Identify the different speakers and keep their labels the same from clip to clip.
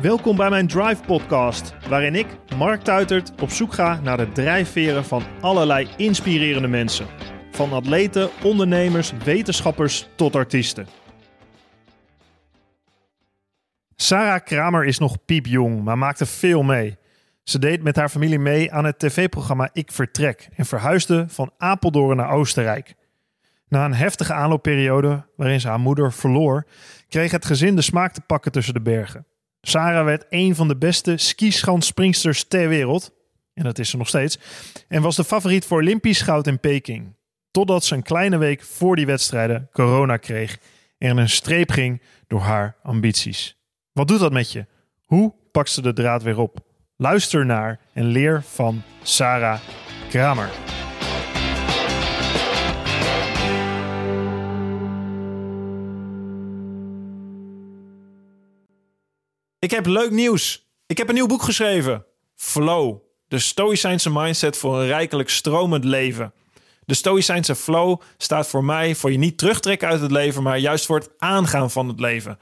Speaker 1: Welkom bij mijn Drive Podcast, waarin ik, Mark Tuitert, op zoek ga naar de drijfveren van allerlei inspirerende mensen. Van atleten, ondernemers, wetenschappers tot artiesten. Sarah Kramer is nog piepjong, maar maakte veel mee. Ze deed met haar familie mee aan het tv-programma Ik Vertrek en verhuisde van Apeldoorn naar Oostenrijk. Na een heftige aanloopperiode, waarin ze haar moeder verloor, kreeg het gezin de smaak te pakken tussen de bergen. Sarah werd een van de beste skischanspringsters ter wereld. En dat is ze nog steeds. En was de favoriet voor Olympisch goud in Peking. Totdat ze een kleine week voor die wedstrijden corona kreeg. En een streep ging door haar ambities. Wat doet dat met je? Hoe pakt ze de draad weer op? Luister naar en leer van Sarah Kramer. Ik heb leuk nieuws. Ik heb een nieuw boek geschreven. Flow. De Stoïcijnse mindset voor een rijkelijk stromend leven. De Stoïcijnse flow staat voor mij voor je niet terugtrekken uit het leven, maar juist voor het aangaan van het leven.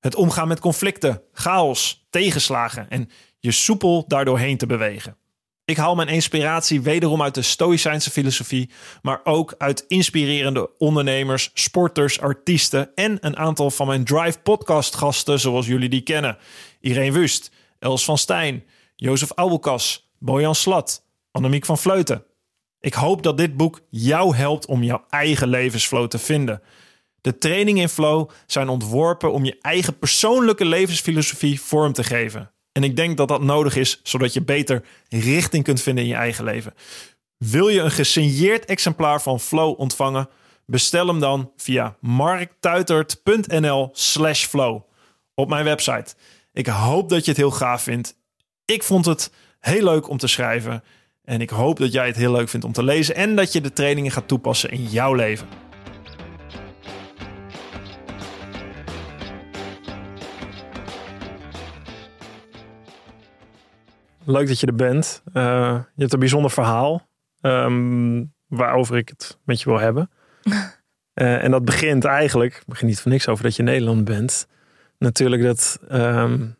Speaker 1: Het omgaan met conflicten, chaos, tegenslagen en je soepel daardoorheen te bewegen. Ik haal mijn inspiratie wederom uit de Stoïcijnse filosofie, maar ook uit inspirerende ondernemers, sporters, artiesten en een aantal van mijn Drive podcast gasten zoals jullie die kennen. Irene Wust, Els van Stijn, Jozef Aubelkas, Bojan Slat, Annemiek van Vleuten. Ik hoop dat dit boek jou helpt om jouw eigen levensflow te vinden. De trainingen in flow zijn ontworpen om je eigen persoonlijke levensfilosofie vorm te geven. En ik denk dat dat nodig is, zodat je beter richting kunt vinden in je eigen leven. Wil je een gesigneerd exemplaar van Flow ontvangen? Bestel hem dan via marktuitert.nl/slash flow op mijn website. Ik hoop dat je het heel gaaf vindt. Ik vond het heel leuk om te schrijven. En ik hoop dat jij het heel leuk vindt om te lezen en dat je de trainingen gaat toepassen in jouw leven. Leuk dat je er bent. Uh, je hebt een bijzonder verhaal um, waarover ik het met je wil hebben. uh, en dat begint eigenlijk, ik begin niet van niks over dat je Nederland bent. Natuurlijk dat um,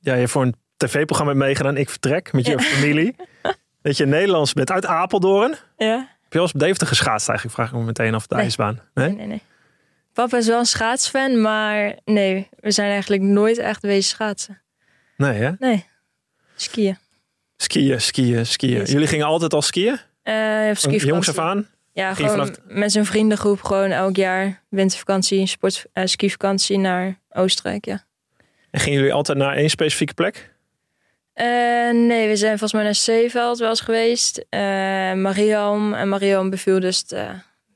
Speaker 1: ja, je voor een tv-programma hebt meegedaan, Ik Vertrek, met je familie. dat je Nederlands bent uit Apeldoorn.
Speaker 2: Ja.
Speaker 1: Heb je al eens op Deventer geschaatst eigenlijk? Vraag ik me meteen af de
Speaker 2: nee.
Speaker 1: ijsbaan.
Speaker 2: Nee? nee, nee, nee. Papa is wel een schaatsfan, maar nee, we zijn eigenlijk nooit echt wezen schaatsen.
Speaker 1: Nee, hè?
Speaker 2: Nee. Skiën.
Speaker 1: Skiën, skiën, skiën. Jullie gingen altijd al skiën?
Speaker 2: Uh,
Speaker 1: Van jongs af aan?
Speaker 2: Ja, gewoon vanaf... met zijn vriendengroep gewoon elk jaar wintervakantie, sport, uh, skivakantie naar Oostenrijk, ja.
Speaker 1: En gingen jullie altijd naar één specifieke plek?
Speaker 2: Uh, nee, we zijn volgens mij naar Zeeveld wel eens geweest. Uh, Mariam en Mariam beviel dus het, uh,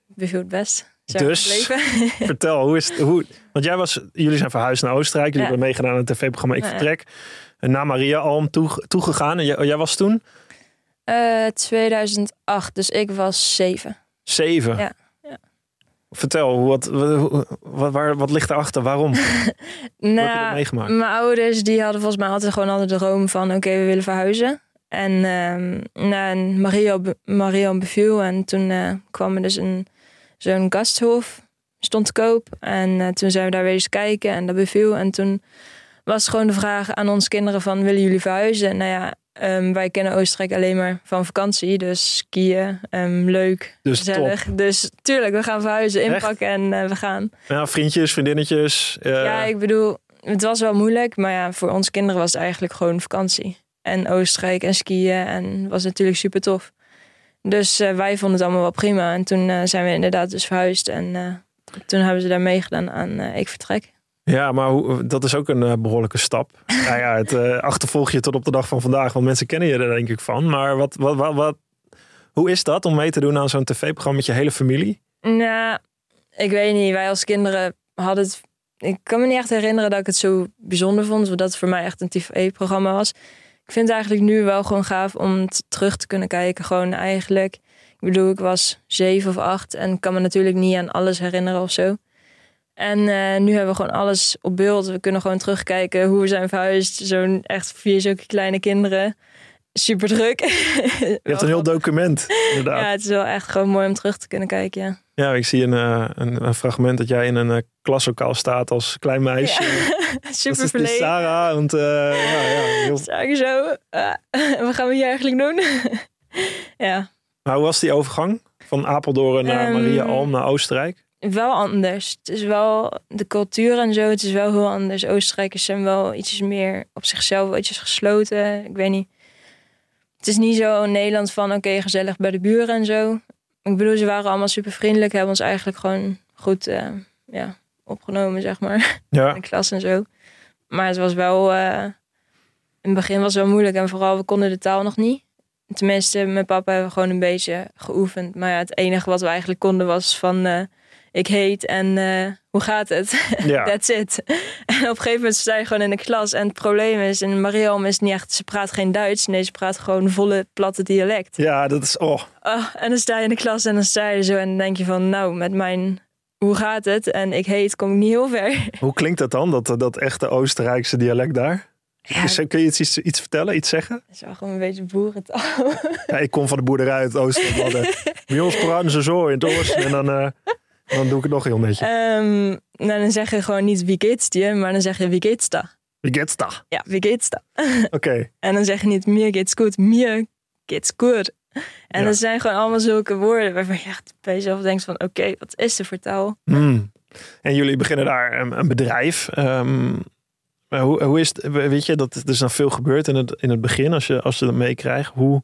Speaker 2: beviel het best.
Speaker 1: Dus, vertel, hoe is het? Hoe, want jij was, jullie zijn verhuisd naar Oostenrijk. Jullie ja. hebben meegedaan aan het tv-programma Ik Vertrek. Ja. Naar Maria Alm toe, toegegaan. En jij, jij, was toen?
Speaker 2: Uh, 2008, dus ik was zeven.
Speaker 1: Zeven?
Speaker 2: Ja. ja.
Speaker 1: Vertel, wat, wat, wat, waar, wat ligt erachter? Waarom?
Speaker 2: nou,
Speaker 1: heb je dat meegemaakt?
Speaker 2: Mijn ouders die hadden volgens mij altijd gewoon altijd de droom van... oké, okay, we willen verhuizen. En uh, nou, Maria, Maria beviel. En toen uh, kwam er dus een zo'n gasthof stond te koop. En uh, toen zijn we daar weer eens kijken en dat beviel. En toen was gewoon de vraag aan onze kinderen van... willen jullie verhuizen? Nou ja, um, wij kennen Oostenrijk alleen maar van vakantie. Dus skiën, um, leuk,
Speaker 1: dus
Speaker 2: gezellig.
Speaker 1: Top.
Speaker 2: Dus tuurlijk, we gaan verhuizen, inpakken Echt? en uh, we gaan.
Speaker 1: Ja, vriendjes, vriendinnetjes. Uh...
Speaker 2: Ja, ik bedoel, het was wel moeilijk. Maar ja, voor onze kinderen was het eigenlijk gewoon vakantie. En Oostenrijk en skiën en was natuurlijk super tof. Dus uh, wij vonden het allemaal wel prima. En toen zijn we inderdaad dus verhuisd. En toen hebben ze daar meegedaan aan Ik Vertrek.
Speaker 1: Ja, maar hoe, dat is ook een behoorlijke stap. nou ja, het achtervolg je tot op de dag van vandaag. Want mensen kennen je er denk ik van. Maar wat, wat, wat, wat hoe is dat om mee te doen aan zo'n tv-programma met je hele familie?
Speaker 2: Nou, ik weet niet. Wij als kinderen hadden het... Ik kan me niet echt herinneren dat ik het zo bijzonder vond. Dat het voor mij echt een tv-programma was. Ik vind het eigenlijk nu wel gewoon gaaf om terug te kunnen kijken. Gewoon eigenlijk. Ik bedoel, ik was zeven of acht en kan me natuurlijk niet aan alles herinneren of zo. En uh, nu hebben we gewoon alles op beeld. We kunnen gewoon terugkijken hoe we zijn verhuisd. Zo'n echt vier zulke kleine kinderen. super druk.
Speaker 1: Je hebt een heel document, inderdaad.
Speaker 2: Ja, het is wel echt gewoon mooi om terug te kunnen kijken, ja.
Speaker 1: Ja, ik zie een, eh, een, een fragment dat jij in een uh, klaslokaal staat als klein meisje.
Speaker 2: Ja. Super
Speaker 1: dat is
Speaker 2: verlegen.
Speaker 1: Sarah. Want, uh, ja, ja, heel...
Speaker 2: Zo, wat gaan we hier eigenlijk doen? ja.
Speaker 1: Maar hoe was die overgang van Apeldoorn naar
Speaker 2: Um,
Speaker 1: Maria Alm naar Oostenrijk?
Speaker 2: Wel anders. Het is wel de cultuur en zo, het is wel heel anders. Oostenrijkers zijn wel ietsjes meer op zichzelf, ietsjes gesloten. Ik weet niet. Het is niet zo in Nederland van oké, gezellig bij de buren en zo. Ik bedoel, ze waren allemaal super vriendelijk, hebben ons eigenlijk gewoon goed uh, ja, opgenomen, zeg maar.
Speaker 1: Ja.
Speaker 2: In de klas en zo. Maar het was wel, uh, in het begin was het wel moeilijk en vooral we konden de taal nog niet. Tenminste, mijn papa hebben we gewoon een beetje geoefend. Maar ja, het enige wat we eigenlijk konden was van uh, ik heet en hoe gaat het?
Speaker 1: Ja.
Speaker 2: That's it. En op een gegeven moment sta je gewoon in de klas en het probleem is, in Mariam is niet echt, ze praat geen Duits. Nee, ze praat gewoon volle platte dialect.
Speaker 1: Ja, dat is, oh.
Speaker 2: oh. En dan sta je in de klas en dan sta je zo en dan denk je van, nou, met mijn hoe gaat het? En ik heet, kom ik niet heel ver.
Speaker 1: Hoe klinkt dat dan, dat, dat echte Oostenrijkse dialect daar? Ja, Kun je iets, iets vertellen, iets zeggen?
Speaker 2: Het is wel gewoon een beetje boerentaal.
Speaker 1: Ja, ik kom van de boerderij uit oosten. Bij ons praten ze zo in het oosten en dan, uh, dan doe ik het nog heel netjes.
Speaker 2: Um, nou, dan zeg je gewoon niet wie geht's dir, maar dan zeg je wie geht's da.
Speaker 1: Wie geht's da?
Speaker 2: Ja, wie geht's da.
Speaker 1: Oké. Okay.
Speaker 2: En dan zeg je niet mir geht's goed, mir geht's goed. En ja. dat zijn gewoon allemaal zulke woorden waarvan je echt bij jezelf denkt van... oké, okay, wat is de vertaal?
Speaker 1: Mm. En jullie beginnen daar een, een bedrijf. Um, hoe, hoe is het, weet je, dat er is nog veel gebeurd in het, in het begin als je, als je dat meekrijgt. Hoe,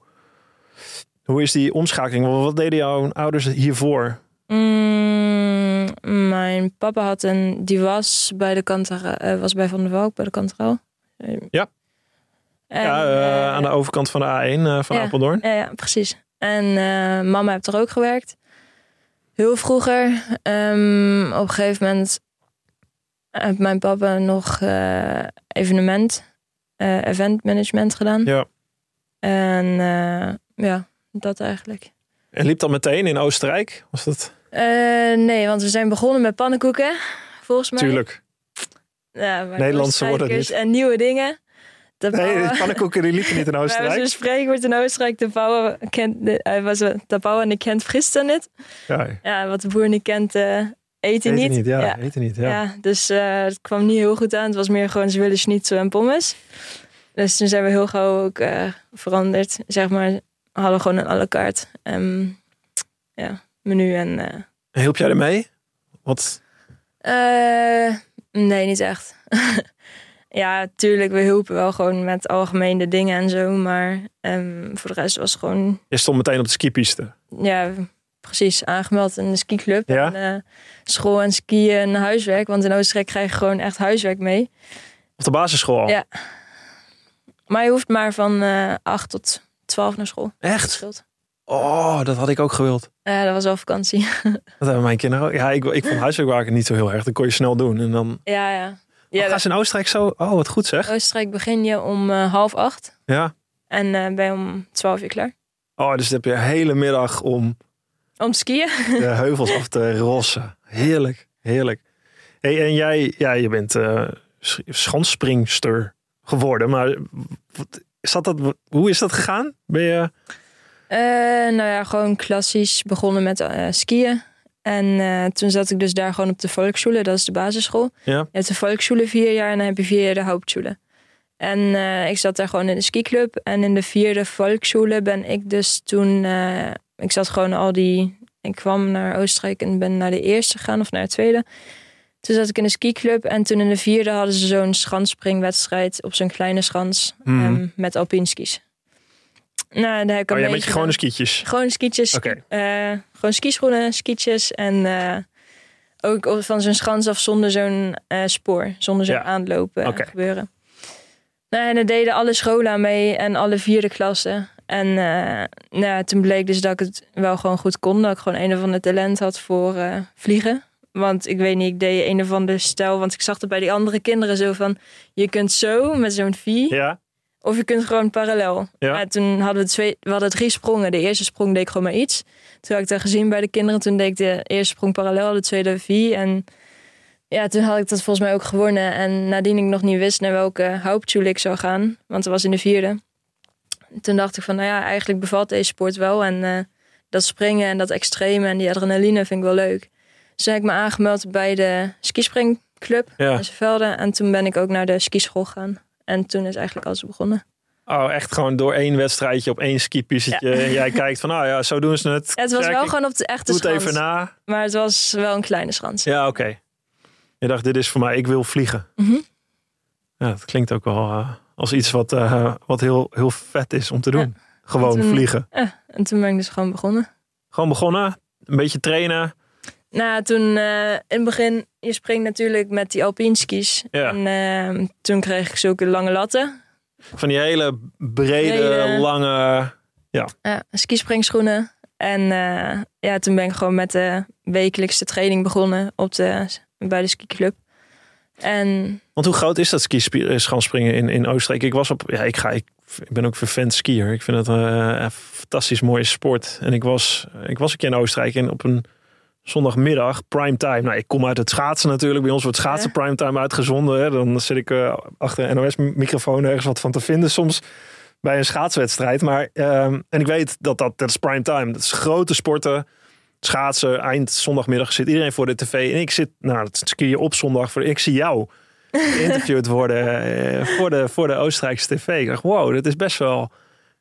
Speaker 1: hoe is die omschakeling? Wat deden jouw ouders hiervoor?
Speaker 2: Mm, mijn papa had een, die was bij de kanter, uh, was bij Van der Valk, bij de kantraal.
Speaker 1: Ja. En, ja, uh, uh, aan de overkant van de A1 van
Speaker 2: ja,
Speaker 1: Apeldoorn.
Speaker 2: Ja, ja precies. En mama heeft er ook gewerkt. Heel vroeger. Um, op een gegeven moment heeft mijn papa nog evenement, event management gedaan.
Speaker 1: Ja.
Speaker 2: En ja, dat eigenlijk.
Speaker 1: En liep dat meteen in Oostenrijk? Was dat?
Speaker 2: Nee, want we zijn begonnen met pannenkoeken, volgens mij.
Speaker 1: Tuurlijk.
Speaker 2: Ja,
Speaker 1: Nederlandse worden niet.
Speaker 2: En nieuwe dingen.
Speaker 1: De nee, de pannenkoeken die liepen niet in Oostenrijk.
Speaker 2: We hebben zo'n spreekwoord in Oostenrijk. De bouwer kent, hij was de bouwer niet kent, frist niet.
Speaker 1: Ja.
Speaker 2: ja, wat de boer niet kent, uh, eet hij niet.
Speaker 1: niet. Ja,
Speaker 2: ja.
Speaker 1: eet niet. Ja.
Speaker 2: ja dus uh, het kwam niet heel goed aan. Het was meer gewoon ze willen schnitzel en pommes. Dus toen zijn we heel gauw ook uh, veranderd. Zeg maar, we hadden gewoon een à la carte um, ja, menu. En, uh,
Speaker 1: Hielp jij ermee? Wat?
Speaker 2: nee, niet echt. ja, tuurlijk, we hielpen wel gewoon met algemene dingen en zo. Maar um, voor de rest was gewoon...
Speaker 1: Je stond meteen op de skipiste.
Speaker 2: Ja, precies. Aangemeld in de skiclub.
Speaker 1: Ja?
Speaker 2: En, uh, school en skiën en huiswerk. Want in Oostenrijk krijg je gewoon echt huiswerk mee.
Speaker 1: Op de basisschool al?
Speaker 2: Ja. Maar je hoeft maar van uh, 8 tot 12 naar school.
Speaker 1: Echt? Oh, dat had ik ook gewild.
Speaker 2: Ja, dat was al vakantie.
Speaker 1: dat hebben mijn kinderen ook. Ja, ik, ik vond huiswerk niet zo heel erg. Dat kon je snel doen. En dan...
Speaker 2: Ja, ja.
Speaker 1: Ja, gaan ze in Oostenrijk zo? Oh, wat goed zeg.
Speaker 2: In Oostenrijk begin je om uh, half acht.
Speaker 1: Ja.
Speaker 2: En uh, ben je om twaalf uur klaar.
Speaker 1: Oh, dus dan heb je een hele middag om...
Speaker 2: Om skiën?
Speaker 1: De heuvels af te rossen. Heerlijk, heerlijk. Hey, en jij, ja, je bent uh, schanspringster geworden. Maar is dat, dat, hoe is dat gegaan? Ben je...
Speaker 2: nou ja, gewoon klassisch begonnen met skiën. En uh, toen zat ik dus daar gewoon op de Volksschule, dat is de basisschool.
Speaker 1: Ja.
Speaker 2: Je hebt de Volksschule vier jaar en dan heb je vier jaar de Hauptschule. En uh, ik zat daar gewoon in de skiclub. En in de vierde Volksschule ben ik dus toen... Uh, ik zat gewoon al die... Ik kwam naar Oostenrijk en ben naar de eerste gegaan of naar de tweede. Toen zat ik in de skiclub en toen in de vierde hadden ze zo'n schanspringwedstrijd op zo'n kleine schans
Speaker 1: Mhm.
Speaker 2: mm. um, met alpinskies. Nou, daar heb ik
Speaker 1: oh,
Speaker 2: een beetje
Speaker 1: met je gewone skietjes?
Speaker 2: Gewoon skietjes. Okay. Uh, gewoon skischoenen, skietjes. En uh, ook van zo'n schans af zonder zo'n uh, spoor. Zonder zo'n
Speaker 1: Ja.
Speaker 2: aanlopen
Speaker 1: Oké.
Speaker 2: gebeuren. Nou, en daar deden alle scholen aan mee en alle vierde klassen. En nou, toen bleek dus dat ik het wel gewoon goed kon. Dat ik gewoon een of ander talent had voor vliegen. Want ik weet niet, ik deed een of ander stijl. Want ik zag het bij die andere kinderen zo van... Je kunt zo met zo'n V.
Speaker 1: Ja.
Speaker 2: Of je kunt gewoon parallel.
Speaker 1: Ja.
Speaker 2: Toen hadden we, twee, we hadden drie sprongen. De eerste sprong deed ik gewoon maar iets. Toen had ik dat gezien bij de kinderen. Toen deed ik de eerste sprong parallel, de tweede V. En ja, toen had ik dat volgens mij ook gewonnen. En nadien ik nog niet wist naar welke Hauptschule ik zou gaan. Want dat was in de vierde. toen dacht ik van, nou ja, eigenlijk bevalt deze sport wel. En eh, dat springen en dat extreme en die adrenaline vind ik wel leuk. Dus heb ik me aangemeld bij de skispringclub
Speaker 1: Ja.
Speaker 2: in Zeevelde. En toen ben ik ook naar de skischool gegaan. En toen is eigenlijk alles begonnen.
Speaker 1: Oh, echt gewoon door één wedstrijdje op één skipistetje. En jij kijkt van, nou ja, zo doen ze het.
Speaker 2: Het was
Speaker 1: Check,
Speaker 2: wel gewoon op de echte schans.
Speaker 1: even na.
Speaker 2: Maar het was wel een kleine schans.
Speaker 1: Ja, oké. Je dacht, dit is voor mij, ik wil vliegen.
Speaker 2: Mhm.
Speaker 1: Ja, dat klinkt ook wel eh, als iets wat, eh, wat heel, heel vet is om te doen. Gewoon
Speaker 2: Toen-
Speaker 1: vliegen.
Speaker 2: En toen ben ik dus gewoon begonnen.
Speaker 1: Gewoon begonnen, een beetje trainen.
Speaker 2: Nou, toen eh, in het begin, je springt natuurlijk met die alpinskis.
Speaker 1: Ja.
Speaker 2: En eh, toen kreeg ik zulke lange latten.
Speaker 1: Van die hele brede,
Speaker 2: Brede.
Speaker 1: lange...
Speaker 2: Ja, skispringschoenen. En eh, ja, toen ben ik gewoon met de wekelijkse training begonnen op de, bij de skiclub. En
Speaker 1: Want hoe groot is dat skispringen in, in Oostenrijk? Ik was op, ja, ik ga, ik, ik ben ook vervent skier. Ik vind het een fantastisch mooie sport. En ik was, ik was een keer in Oostenrijk en op een zondagmiddag, primetime. Nou, ik kom uit het schaatsen natuurlijk. Bij ons wordt schaatsen
Speaker 2: Ja.
Speaker 1: primetime uitgezonden. Hè. Dan zit ik eh, achter een NOS-microfoon ergens wat van te vinden. Soms bij een schaatswedstrijd. Maar, ehm, en ik weet dat dat, dat is primetime. Dat is grote sporten. Schaatsen, eind zondagmiddag zit iedereen voor de tv. En ik zit, nou, dat skiën op zondag. Voor, ik zie jou geïnterviewd worden eh, voor, de, voor de Oostenrijkse tv. Ik dacht, wow, dat is best wel,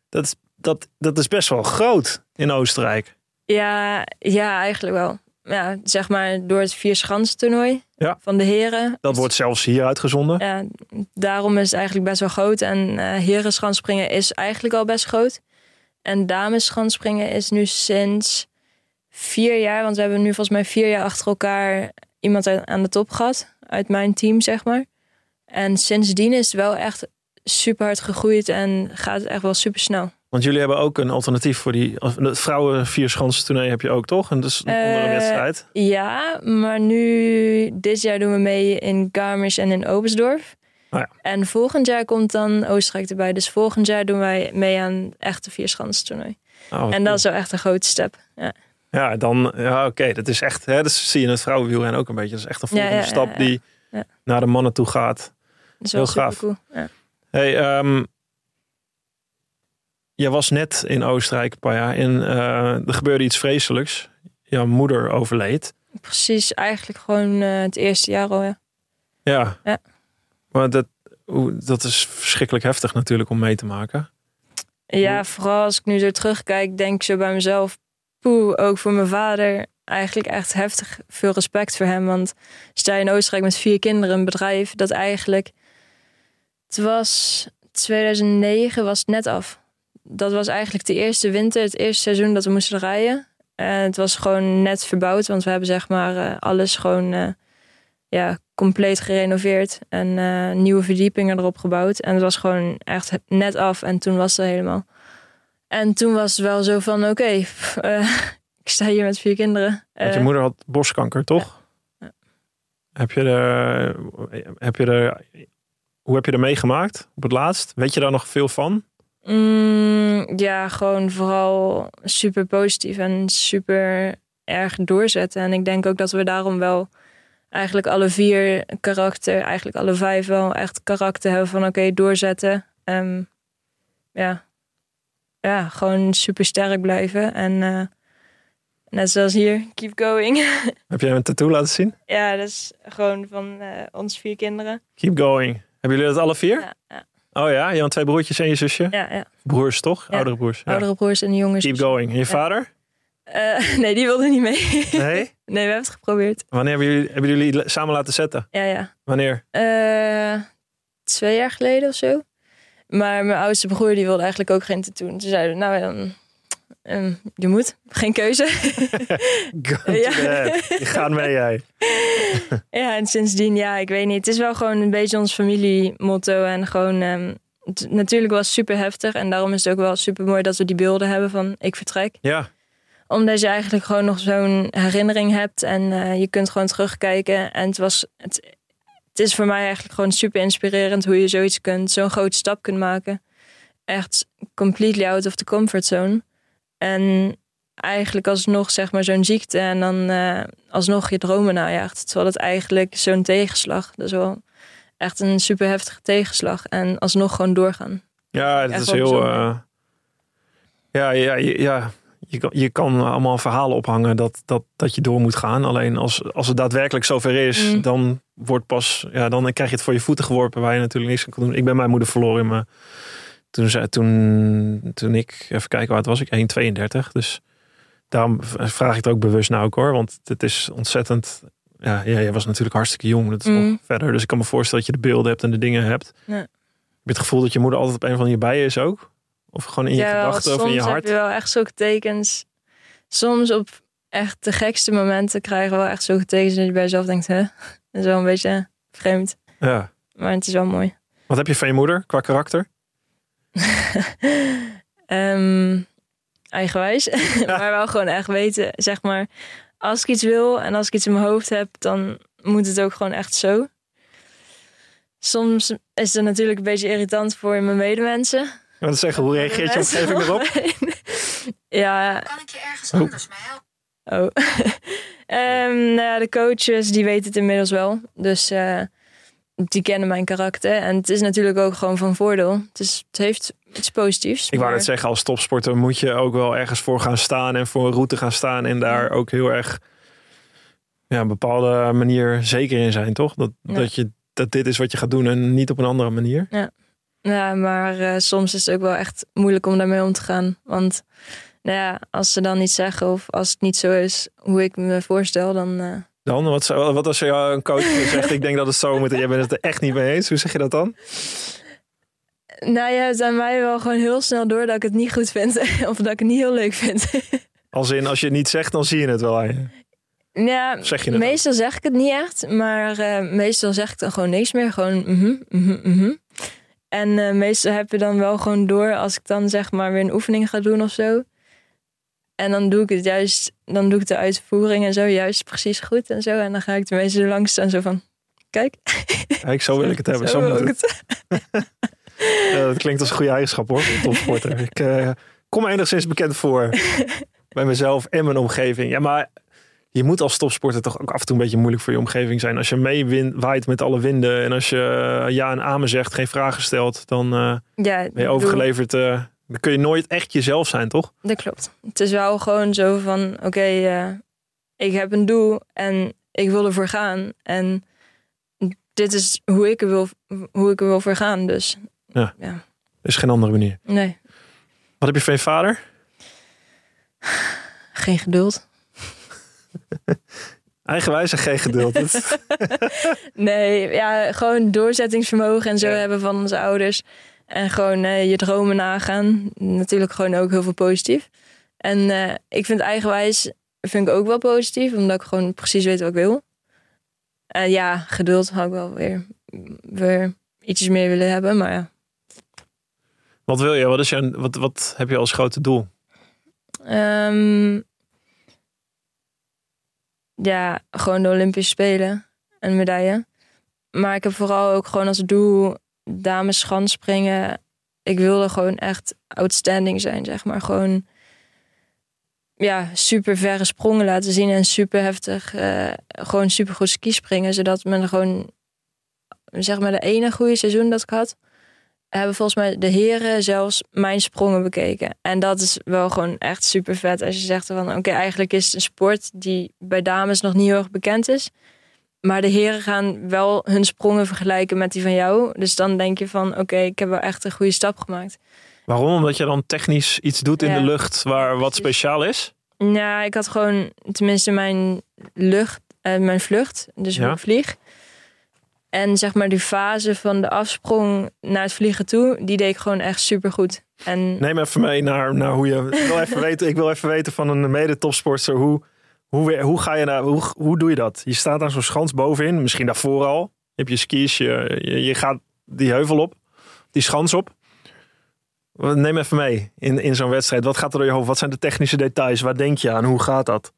Speaker 1: dat, is- dat, dat is best wel groot in Oostenrijk.
Speaker 2: ja, ja, eigenlijk wel. Ja, zeg maar door het vierschanstoernooi
Speaker 1: Ja.
Speaker 2: van de heren.
Speaker 1: Dat wordt zelfs hier uitgezonden.
Speaker 2: Ja, daarom is het eigenlijk best wel groot. En eh herenschanspringen is eigenlijk al best groot. En damesschanspringen is nu sinds vier jaar, want we hebben nu volgens mij vier jaar achter elkaar iemand aan de top gehad. Uit mijn team, zeg maar. En sindsdien is het wel echt super hard gegroeid en gaat het echt wel super snel.
Speaker 1: Want jullie hebben ook een alternatief voor die het vrouwen vierschans toernooi heb je ook toch? En dus een andere
Speaker 2: Eh,
Speaker 1: wedstrijd.
Speaker 2: Ja, maar nu, dit jaar doen we mee in Garmisch en in Oberstdorf.
Speaker 1: Oh ja.
Speaker 2: En volgend jaar komt dan Oostenrijk erbij. Dus volgend jaar doen wij mee aan echte vierschanstoernooi.
Speaker 1: Oh,
Speaker 2: En
Speaker 1: cool.
Speaker 2: dat is wel echt een grote stap. Ja.
Speaker 1: Ja, dan, ja, oké, dat is echt, hè, dat zie je in het vrouwenwielrennen ook een beetje. Dat is echt een volgende
Speaker 2: ja,
Speaker 1: stap die naar de mannen toe gaat.
Speaker 2: Dat is
Speaker 1: Heel gaaf.
Speaker 2: cool.
Speaker 1: Hey, ehm, jij was net in Oostenrijk een paar jaar en eh, er gebeurde iets vreselijks. Jouw moeder overleed.
Speaker 2: Precies, eigenlijk gewoon eh, het eerste jaar al. Ja.
Speaker 1: Ja.
Speaker 2: Ja.
Speaker 1: Maar dat, dat is verschrikkelijk heftig natuurlijk om mee te maken.
Speaker 2: ja, vooral als ik nu zo terugkijk, denk ik zo bij mezelf. Poeh, ook voor mijn vader. Eigenlijk echt heftig. Veel respect voor hem. Want sta je in Oostenrijk met vier kinderen, een bedrijf dat eigenlijk. Het was 2009, was het net af. Dat was eigenlijk de eerste winter, het eerste seizoen dat we moesten rijden. En het was gewoon net verbouwd, want we hebben zeg maar eh, alles gewoon eh, ja, compleet gerenoveerd. En eh, nieuwe verdiepingen erop gebouwd. En het was gewoon echt net af en toen was het helemaal. En toen was het wel zo van, oké, ik sta hier met vier kinderen.
Speaker 1: Want je moeder had borstkanker, toch?
Speaker 2: Ja.
Speaker 1: Heb je er, heb je er, hoe heb je er meegemaakt op het laatst? Weet je daar nog veel van?
Speaker 2: Mm, ja, gewoon vooral super positief en super erg doorzetten. En ik denk ook dat we daarom wel eigenlijk alle vier karakter, eigenlijk alle vijf wel echt karakter hebben van oké, doorzetten. Ehm, ja. ja, gewoon super sterk blijven. En eh, net zoals hier, keep going.
Speaker 1: Heb jij een tattoo laten zien?
Speaker 2: ja, dat is gewoon van eh ons vier kinderen.
Speaker 1: Keep going. Hebben jullie dat alle vier?
Speaker 2: Ja, ja,
Speaker 1: Oh ja, je had twee broertjes en je zusje?
Speaker 2: ja. ja.
Speaker 1: Broers toch?
Speaker 2: Ja.
Speaker 1: Oudere broers. Ja.
Speaker 2: Oudere broers en jongens.
Speaker 1: Keep going. En je vader?
Speaker 2: Eh, nee, die wilde niet mee.
Speaker 1: Nee?
Speaker 2: nee, we hebben het geprobeerd.
Speaker 1: Wanneer hebben jullie, hebben jullie samen laten zetten?
Speaker 2: Ja, ja.
Speaker 1: Wanneer?
Speaker 2: Eh, twee jaar geleden of zo. Maar mijn oudste broer die wilde eigenlijk ook geen tattoo. Toen zeiden we, nou dan, ehm, je moet, geen keuze. Ja.
Speaker 1: gaat mee jij.
Speaker 2: ja, en sindsdien, ja, ik weet niet. Het is wel gewoon een beetje ons familiemotto. En gewoon, ehm, het, natuurlijk was super heftig. En daarom is het ook wel super mooi dat we die beelden hebben van ik vertrek.
Speaker 1: Ja.
Speaker 2: Omdat je eigenlijk gewoon nog zo'n herinnering hebt. En eh, je kunt gewoon terugkijken. En het was. Het, het is voor mij eigenlijk gewoon super inspirerend hoe je zoiets kunt, zo'n grote stap kunt maken. Echt completely out of the comfort zone. En eigenlijk alsnog zeg maar zo'n ziekte en dan eh, alsnog je dromen najaagt. Terwijl het eigenlijk zo'n tegenslag, dat is wel echt een super heftige tegenslag. En alsnog gewoon doorgaan.
Speaker 1: Ja, dat
Speaker 2: Echt
Speaker 1: is heel, eh, Ja, ja, ja, ja. Je, kan, je kan allemaal verhalen ophangen dat, dat, dat je door moet gaan. Alleen als, als het daadwerkelijk zover is,
Speaker 2: Mm.
Speaker 1: dan wordt pas, ja, dan krijg je het voor je voeten geworpen waar je natuurlijk niks aan kan doen. Ik ben mijn moeder verloren in mijn, toen, toen, toen ik, even kijken, oud was ik? 1,32. Dus daarom vraag ik het ook bewust nou ook hoor. Want het is ontzettend, ja, ja, jij was natuurlijk hartstikke jong. Dat is
Speaker 2: Mm.
Speaker 1: nog verder. Dus ik kan me voorstellen dat je de beelden hebt en de dingen hebt. Heb je het gevoel dat je moeder altijd op een andere manier bij je is ook? Of gewoon in je
Speaker 2: ja,
Speaker 1: gedachten of in
Speaker 2: soms
Speaker 1: je
Speaker 2: heb
Speaker 1: hart?
Speaker 2: je wel echt zulke tekens. Soms op echt de gekste momenten krijgen we wel echt zulke tekens dat je bij jezelf denkt, hè? Dat is wel een beetje vreemd.
Speaker 1: Ja.
Speaker 2: Maar het is wel mooi.
Speaker 1: Wat heb je van je moeder qua karakter?
Speaker 2: Ehm, eigenwijs. maar wel gewoon echt weten, zeg maar, als ik iets wil en als ik iets in mijn hoofd heb, dan moet het ook gewoon echt zo. Soms is het natuurlijk een beetje irritant voor mijn medemensen.
Speaker 1: Ik wil zeggen, hoe reageert je omgeving erop?
Speaker 2: ja,
Speaker 3: Kan ik je ergens
Speaker 1: Oh.
Speaker 3: anders mee helpen?
Speaker 2: Oh. Ehm, nou ja, de coaches die weten het inmiddels wel. Dus eh, die kennen mijn karakter. En het is natuurlijk ook gewoon van voordeel. Het, is, het heeft iets positiefs.
Speaker 1: Ik wou net zeggen, als topsporter moet je ook wel ergens voor gaan staan en voor een route gaan staan en daar ook heel erg ja, een bepaalde manier zeker in zijn, toch? Dat,
Speaker 2: Ja.
Speaker 1: dat, je, dat dit is wat je gaat doen en niet op een andere manier.
Speaker 2: Ja, maar eh, soms is het ook wel echt moeilijk om daarmee om te gaan. Want nou ja, als ze dan niet zeggen of als het niet zo is hoe ik me voorstel, dan... eh,
Speaker 1: Dan, wat, wat als jou een coach zegt, ik denk dat het zo moet en jij bent het er echt niet mee eens. Hoe zeg je dat dan?
Speaker 2: nou ja, het is aan mij wel gewoon heel snel door dat ik het niet goed vind. of dat ik het niet heel leuk vind.
Speaker 1: Als in, als je het niet zegt, dan zie je het wel aan je.
Speaker 2: Ja,
Speaker 1: zeg je het
Speaker 2: meestal zeg ik het niet echt, maar eh, meestal zeg ik dan gewoon niks meer. Gewoon mhm, mhm, mhm. En eh, meestal heb je dan wel gewoon door als ik dan zeg maar weer een oefening ga doen of zo. En dan doe ik het juist, dan doe ik de uitvoering en zo juist precies goed en zo. En dan ga ik de mensen langs staan zo van, kijk.
Speaker 1: Kijk, zo wil ik het hebben. Zo, moet het. Dat klinkt als een goede eigenschap hoor, topsporter. ik eh, kom enigszins bekend voor bij mezelf en mijn omgeving. Ja, maar je moet als topsporter toch ook af en toe een beetje moeilijk voor je omgeving zijn. Als je mee waait met alle winden en als je eh, ja en amen zegt, geen vragen stelt, dan eh,
Speaker 2: Ja,
Speaker 1: ben je overgeleverd. Dan kun je nooit echt jezelf zijn, toch?
Speaker 2: Dat klopt. Het is wel gewoon zo van, oké, eh, ik heb een doel en ik wil ervoor gaan. En dit is hoe ik er wil, hoe ik er wil voor gaan. Dus
Speaker 1: Er
Speaker 2: ja,
Speaker 1: is geen andere manier.
Speaker 2: nee,
Speaker 1: Wat heb je van je vader?
Speaker 2: geen geduld.
Speaker 1: Eigenwijs en geen geduld.
Speaker 2: Nee, ja, gewoon doorzettingsvermogen en zo
Speaker 1: Ja.
Speaker 2: hebben van onze ouders. En gewoon eh, je dromen nagaan. Natuurlijk gewoon ook heel veel positief. En eh, ik vind eigenwijs vind ik ook wel positief, omdat ik gewoon precies weet wat ik wil. En ja, geduld had ik wel weer, weer ietsjes meer willen hebben, maar ja.
Speaker 1: wat wil je? Wat, is je, wat, wat heb je als grote doel?
Speaker 2: Ehm, ja, gewoon de Olympische Spelen. Een medaille. Maar ik heb vooral ook gewoon als doel dames schanspringen. Ik wilde gewoon echt outstanding zijn, zeg maar. Gewoon ja, super verre sprongen laten zien en super heftig. eh, gewoon super goed skispringen. Zodat men gewoon, zeg maar, de ene goede seizoen dat ik had hebben volgens mij de heren zelfs mijn sprongen bekeken. En dat is wel gewoon echt super vet. Als je zegt van oké, eigenlijk is het een sport die bij dames nog niet heel erg bekend is. Maar de heren gaan wel hun sprongen vergelijken met die van jou. Dus dan denk je van oké, ik heb wel echt een goede stap gemaakt.
Speaker 1: Waarom? Omdat je dan technisch iets doet in
Speaker 2: Ja.
Speaker 1: de lucht waar wat speciaal is?
Speaker 2: Ja, ik had gewoon tenminste mijn lucht, eh, mijn vlucht, dus hoe ik vlieg. En zeg maar die fase van de afsprong naar het vliegen toe, die deed ik gewoon echt super goed. En
Speaker 1: Neem even mee naar, naar hoe je. Ik wil even weten, ik wil even weten van een mede-topsporter. Hoe, hoe, hoe ga je naar. Hoe, hoe doe je dat? Je staat aan zo'n schans bovenin, misschien daarvoor al. Je hebt je skis, je, je, je gaat die heuvel op, die schans op. Neem even mee in, in zo'n wedstrijd. Wat gaat er door je hoofd? Wat zijn de technische details? Waar denk je aan? Hoe gaat dat?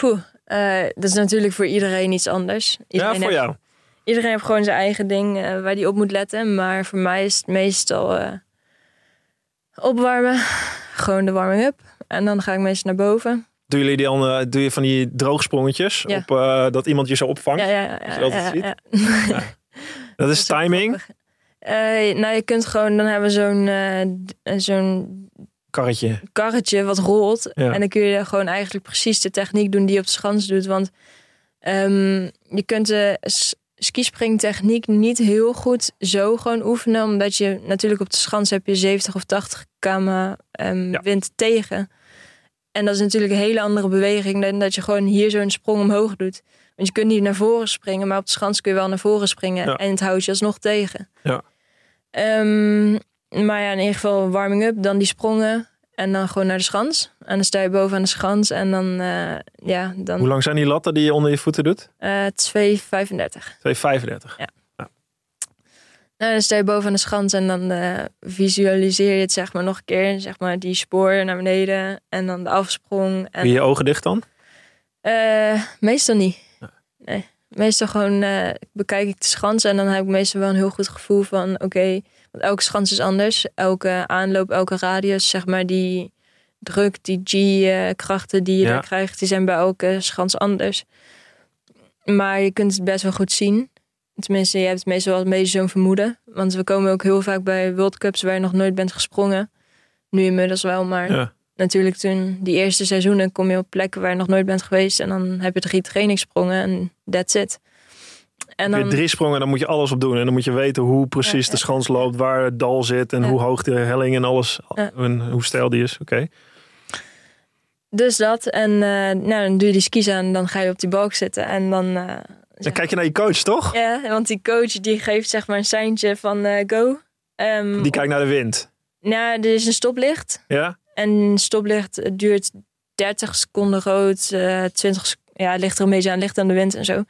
Speaker 2: poeh, eh, dat is natuurlijk voor iedereen iets anders. Iedereen
Speaker 1: ja, voor
Speaker 2: heeft,
Speaker 1: jou.
Speaker 2: Iedereen heeft gewoon zijn eigen ding eh, waar die op moet letten. Maar voor mij is het meestal opwarmen, gewoon de warming-up. En dan ga ik meestal naar boven.
Speaker 1: Doen jullie die dan, eh, doe je van die droogsprongetjes?
Speaker 2: Ja.
Speaker 1: Op, eh, dat iemand je zo opvangt?
Speaker 2: Ja,
Speaker 1: dat
Speaker 2: ja,
Speaker 1: ziet.
Speaker 2: ja.
Speaker 1: Dat is timing.
Speaker 2: Eh, nou, je kunt gewoon, dan hebben we zo'n d- zo'n
Speaker 1: karretje.
Speaker 2: karretje wat rolt. En dan kun je gewoon eigenlijk precies de techniek doen die je op de schans doet. Want ehm, je kunt de skispringtechniek niet heel goed zo gewoon oefenen. Omdat je natuurlijk op de schans heb je 70 of 80 km ehm, wind tegen. En dat is natuurlijk een hele andere beweging dan dat je gewoon hier zo'n sprong omhoog doet. Want je kunt niet naar voren springen, maar op de schans kun je wel naar voren springen.
Speaker 1: Ja.
Speaker 2: En het houdt je alsnog tegen.
Speaker 1: Ja.
Speaker 2: Ehm, maar ja, in ieder geval warming up, dan die sprongen. En dan gewoon naar de schans. En dan sta je boven aan de schans. En dan, eh, ja,
Speaker 1: Hoe
Speaker 2: dan
Speaker 1: lang zijn die latten die je onder je voeten doet? 2,35.
Speaker 2: eh 2,35. Nou, dan sta je boven de schans en dan eh, visualiseer je het zeg maar nog een keer. Zeg maar die spoor naar beneden en dan de afsprong. En,
Speaker 1: Doe je je ogen dicht dan?
Speaker 2: Eh, meestal niet. Nee. Meestal gewoon eh, bekijk ik de schans en dan heb ik meestal wel een heel goed gevoel van oké, want elke schans is anders. Elke aanloop, elke radius, zeg maar, die druk, die G-krachten die je
Speaker 1: Ja.
Speaker 2: daar krijgt, die zijn bij elke schans anders. Maar je kunt het best wel goed zien. Tenminste, je hebt meestal wel een beetje zo'n vermoeden. Want we komen ook heel vaak bij World Cups waar je nog nooit bent gesprongen. Nu inmiddels wel, maar
Speaker 1: Ja.
Speaker 2: natuurlijk toen die eerste seizoenen kom je op plekken waar je nog nooit bent geweest. En dan heb je drie trainingssprongen en that's it. En dan,
Speaker 1: drie sprongen, dan moet je alles op doen. En dan moet je weten hoe precies
Speaker 2: Ja,
Speaker 1: de schans loopt, waar het dal zit en
Speaker 2: Ja.
Speaker 1: hoe hoog de helling en alles. En hoe stijl die is. Oké.
Speaker 2: dus dat. En eh, nou, dan doe je die skis aan en dan ga je op die balk zitten. En dan... eh,
Speaker 1: Dan kijk je naar je coach, toch?
Speaker 2: Ja, want die coach die geeft zeg maar een seintje van eh, go. Ehm,
Speaker 1: Die kijkt naar de wind.
Speaker 2: Nou, er is een stoplicht.
Speaker 1: Ja?
Speaker 2: En stoplicht duurt 30 seconden rood, eh 20 sec- Ja, ligt er een beetje aan, ligt aan de wind en zo.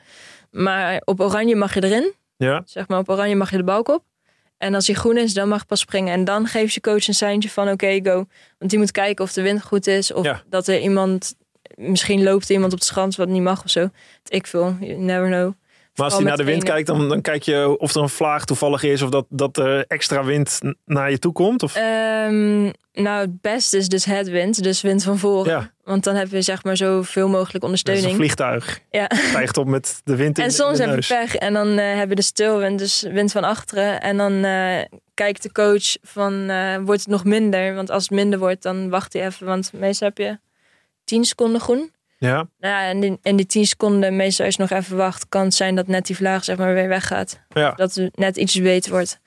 Speaker 2: Maar op oranje mag je erin.
Speaker 1: Ja.
Speaker 2: Zeg maar, op oranje mag je de balk op. En als hij groen is, dan mag je pas springen. En dan geeft je coach een seintje van oké, go. Want die moet kijken of de wind goed is. Of
Speaker 1: Ja.
Speaker 2: dat er iemand... Misschien loopt iemand op de schans wat niet mag of zo. Ik veel, you never know.
Speaker 1: Maar als hij naar de wind kijkt, dan, dan kijk je of er een vlaag toevallig is. Of dat, dat er extra wind naar je toe komt. Of...
Speaker 2: Ehm, nou, het beste is dus headwind, dus wind van voren.
Speaker 1: Ja.
Speaker 2: Want dan heb je zeg maar zoveel mogelijk
Speaker 1: Dat is een
Speaker 2: ondersteuning.
Speaker 1: vliegtuig.
Speaker 2: Ja.
Speaker 1: Stijgt op met de wind in,
Speaker 2: En soms
Speaker 1: in de
Speaker 2: heb je
Speaker 1: neus.
Speaker 2: pech en dan eh, hebben we de stilwind, dus wind van achteren. En dan eh, kijkt de coach van, eh, wordt het nog minder? Want als het minder wordt, dan wacht hij even. Want meestal heb je 10 seconden groen.
Speaker 1: Ja.
Speaker 2: Nou ja, en die, en die 10 seconden, meestal als je nog even wacht, kan het zijn dat net die vlaag zeg maar weer weggaat.
Speaker 1: Ja.
Speaker 2: Dat het net iets beter wordt.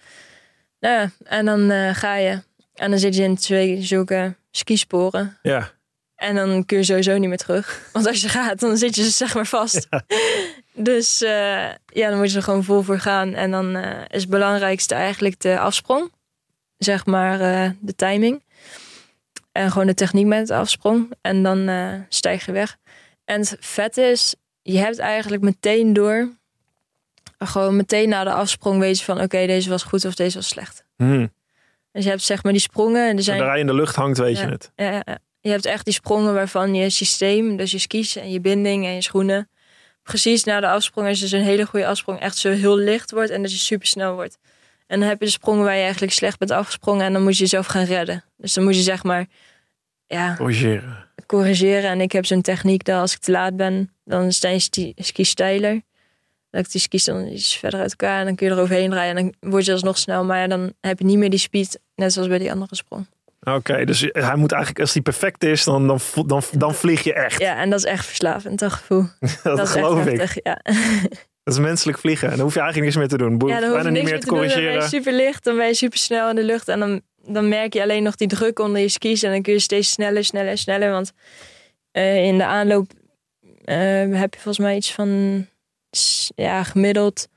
Speaker 2: Nou ja, en dan eh, ga je. En dan zit je in twee zulke skisporen.
Speaker 1: Ja.
Speaker 2: En dan kun je sowieso niet meer terug. Want als je gaat, dan zit je dus zeg maar vast. Dus eh, ja, dan moet je er gewoon vol voor gaan. En dan eh, is het belangrijkste eigenlijk de afsprong. Zeg maar de timing. En gewoon de techniek met de afsprong. En dan eh, stijg je weg. En het vet is, je hebt eigenlijk meteen door... Gewoon meteen na de afsprong weet je van... Oké, deze was goed of deze was slecht.
Speaker 1: Hm.
Speaker 2: Dus je hebt zeg maar die sprongen. En er zijn
Speaker 1: Zodra hij in de lucht hangt, weet je het.
Speaker 2: ja, ja, ja. Je hebt echt die sprongen waarvan je systeem, dus je skis en je binding en je schoenen, precies na de afsprong, als je dus een hele goede afsprong echt zo heel licht wordt en dat je super snel wordt. En dan heb je de sprongen waar je eigenlijk slecht bent afgesprongen en dan moet je jezelf gaan redden. Dus dan moet je zeg maar, ja,
Speaker 1: Corrigeren.
Speaker 2: corrigeren. En ik heb zo'n techniek dat als ik te laat ben, dan sta je sti- ski steiler. Dat ik die skis dan iets verder uit elkaar en dan kun je er overheen rijden en dan word je alsnog snel. Maar ja, dan heb je niet meer die speed, net zoals bij die andere sprong.
Speaker 1: Oké, dus hij moet eigenlijk, als hij perfect is, dan, dan, dan, dan vlieg je echt.
Speaker 2: Ja, en dat is echt verslavend, dat gevoel.
Speaker 1: dat
Speaker 2: dat is
Speaker 1: geloof ik.
Speaker 2: heftig, ja.
Speaker 1: Dat is menselijk vliegen. En dan hoef je eigenlijk niks meer te doen. Boe,
Speaker 2: ja, dan hoef je
Speaker 1: niet
Speaker 2: niks
Speaker 1: meer
Speaker 2: meer
Speaker 1: te
Speaker 2: te doen. Dan ben je
Speaker 1: corrigeren.
Speaker 2: super licht, dan ben je super snel in de lucht. En dan, dan merk je alleen nog die druk onder je skis. En dan kun je steeds sneller, sneller, sneller. Want eh, in de aanloop eh, heb je volgens mij iets van... Ja, gemiddeld...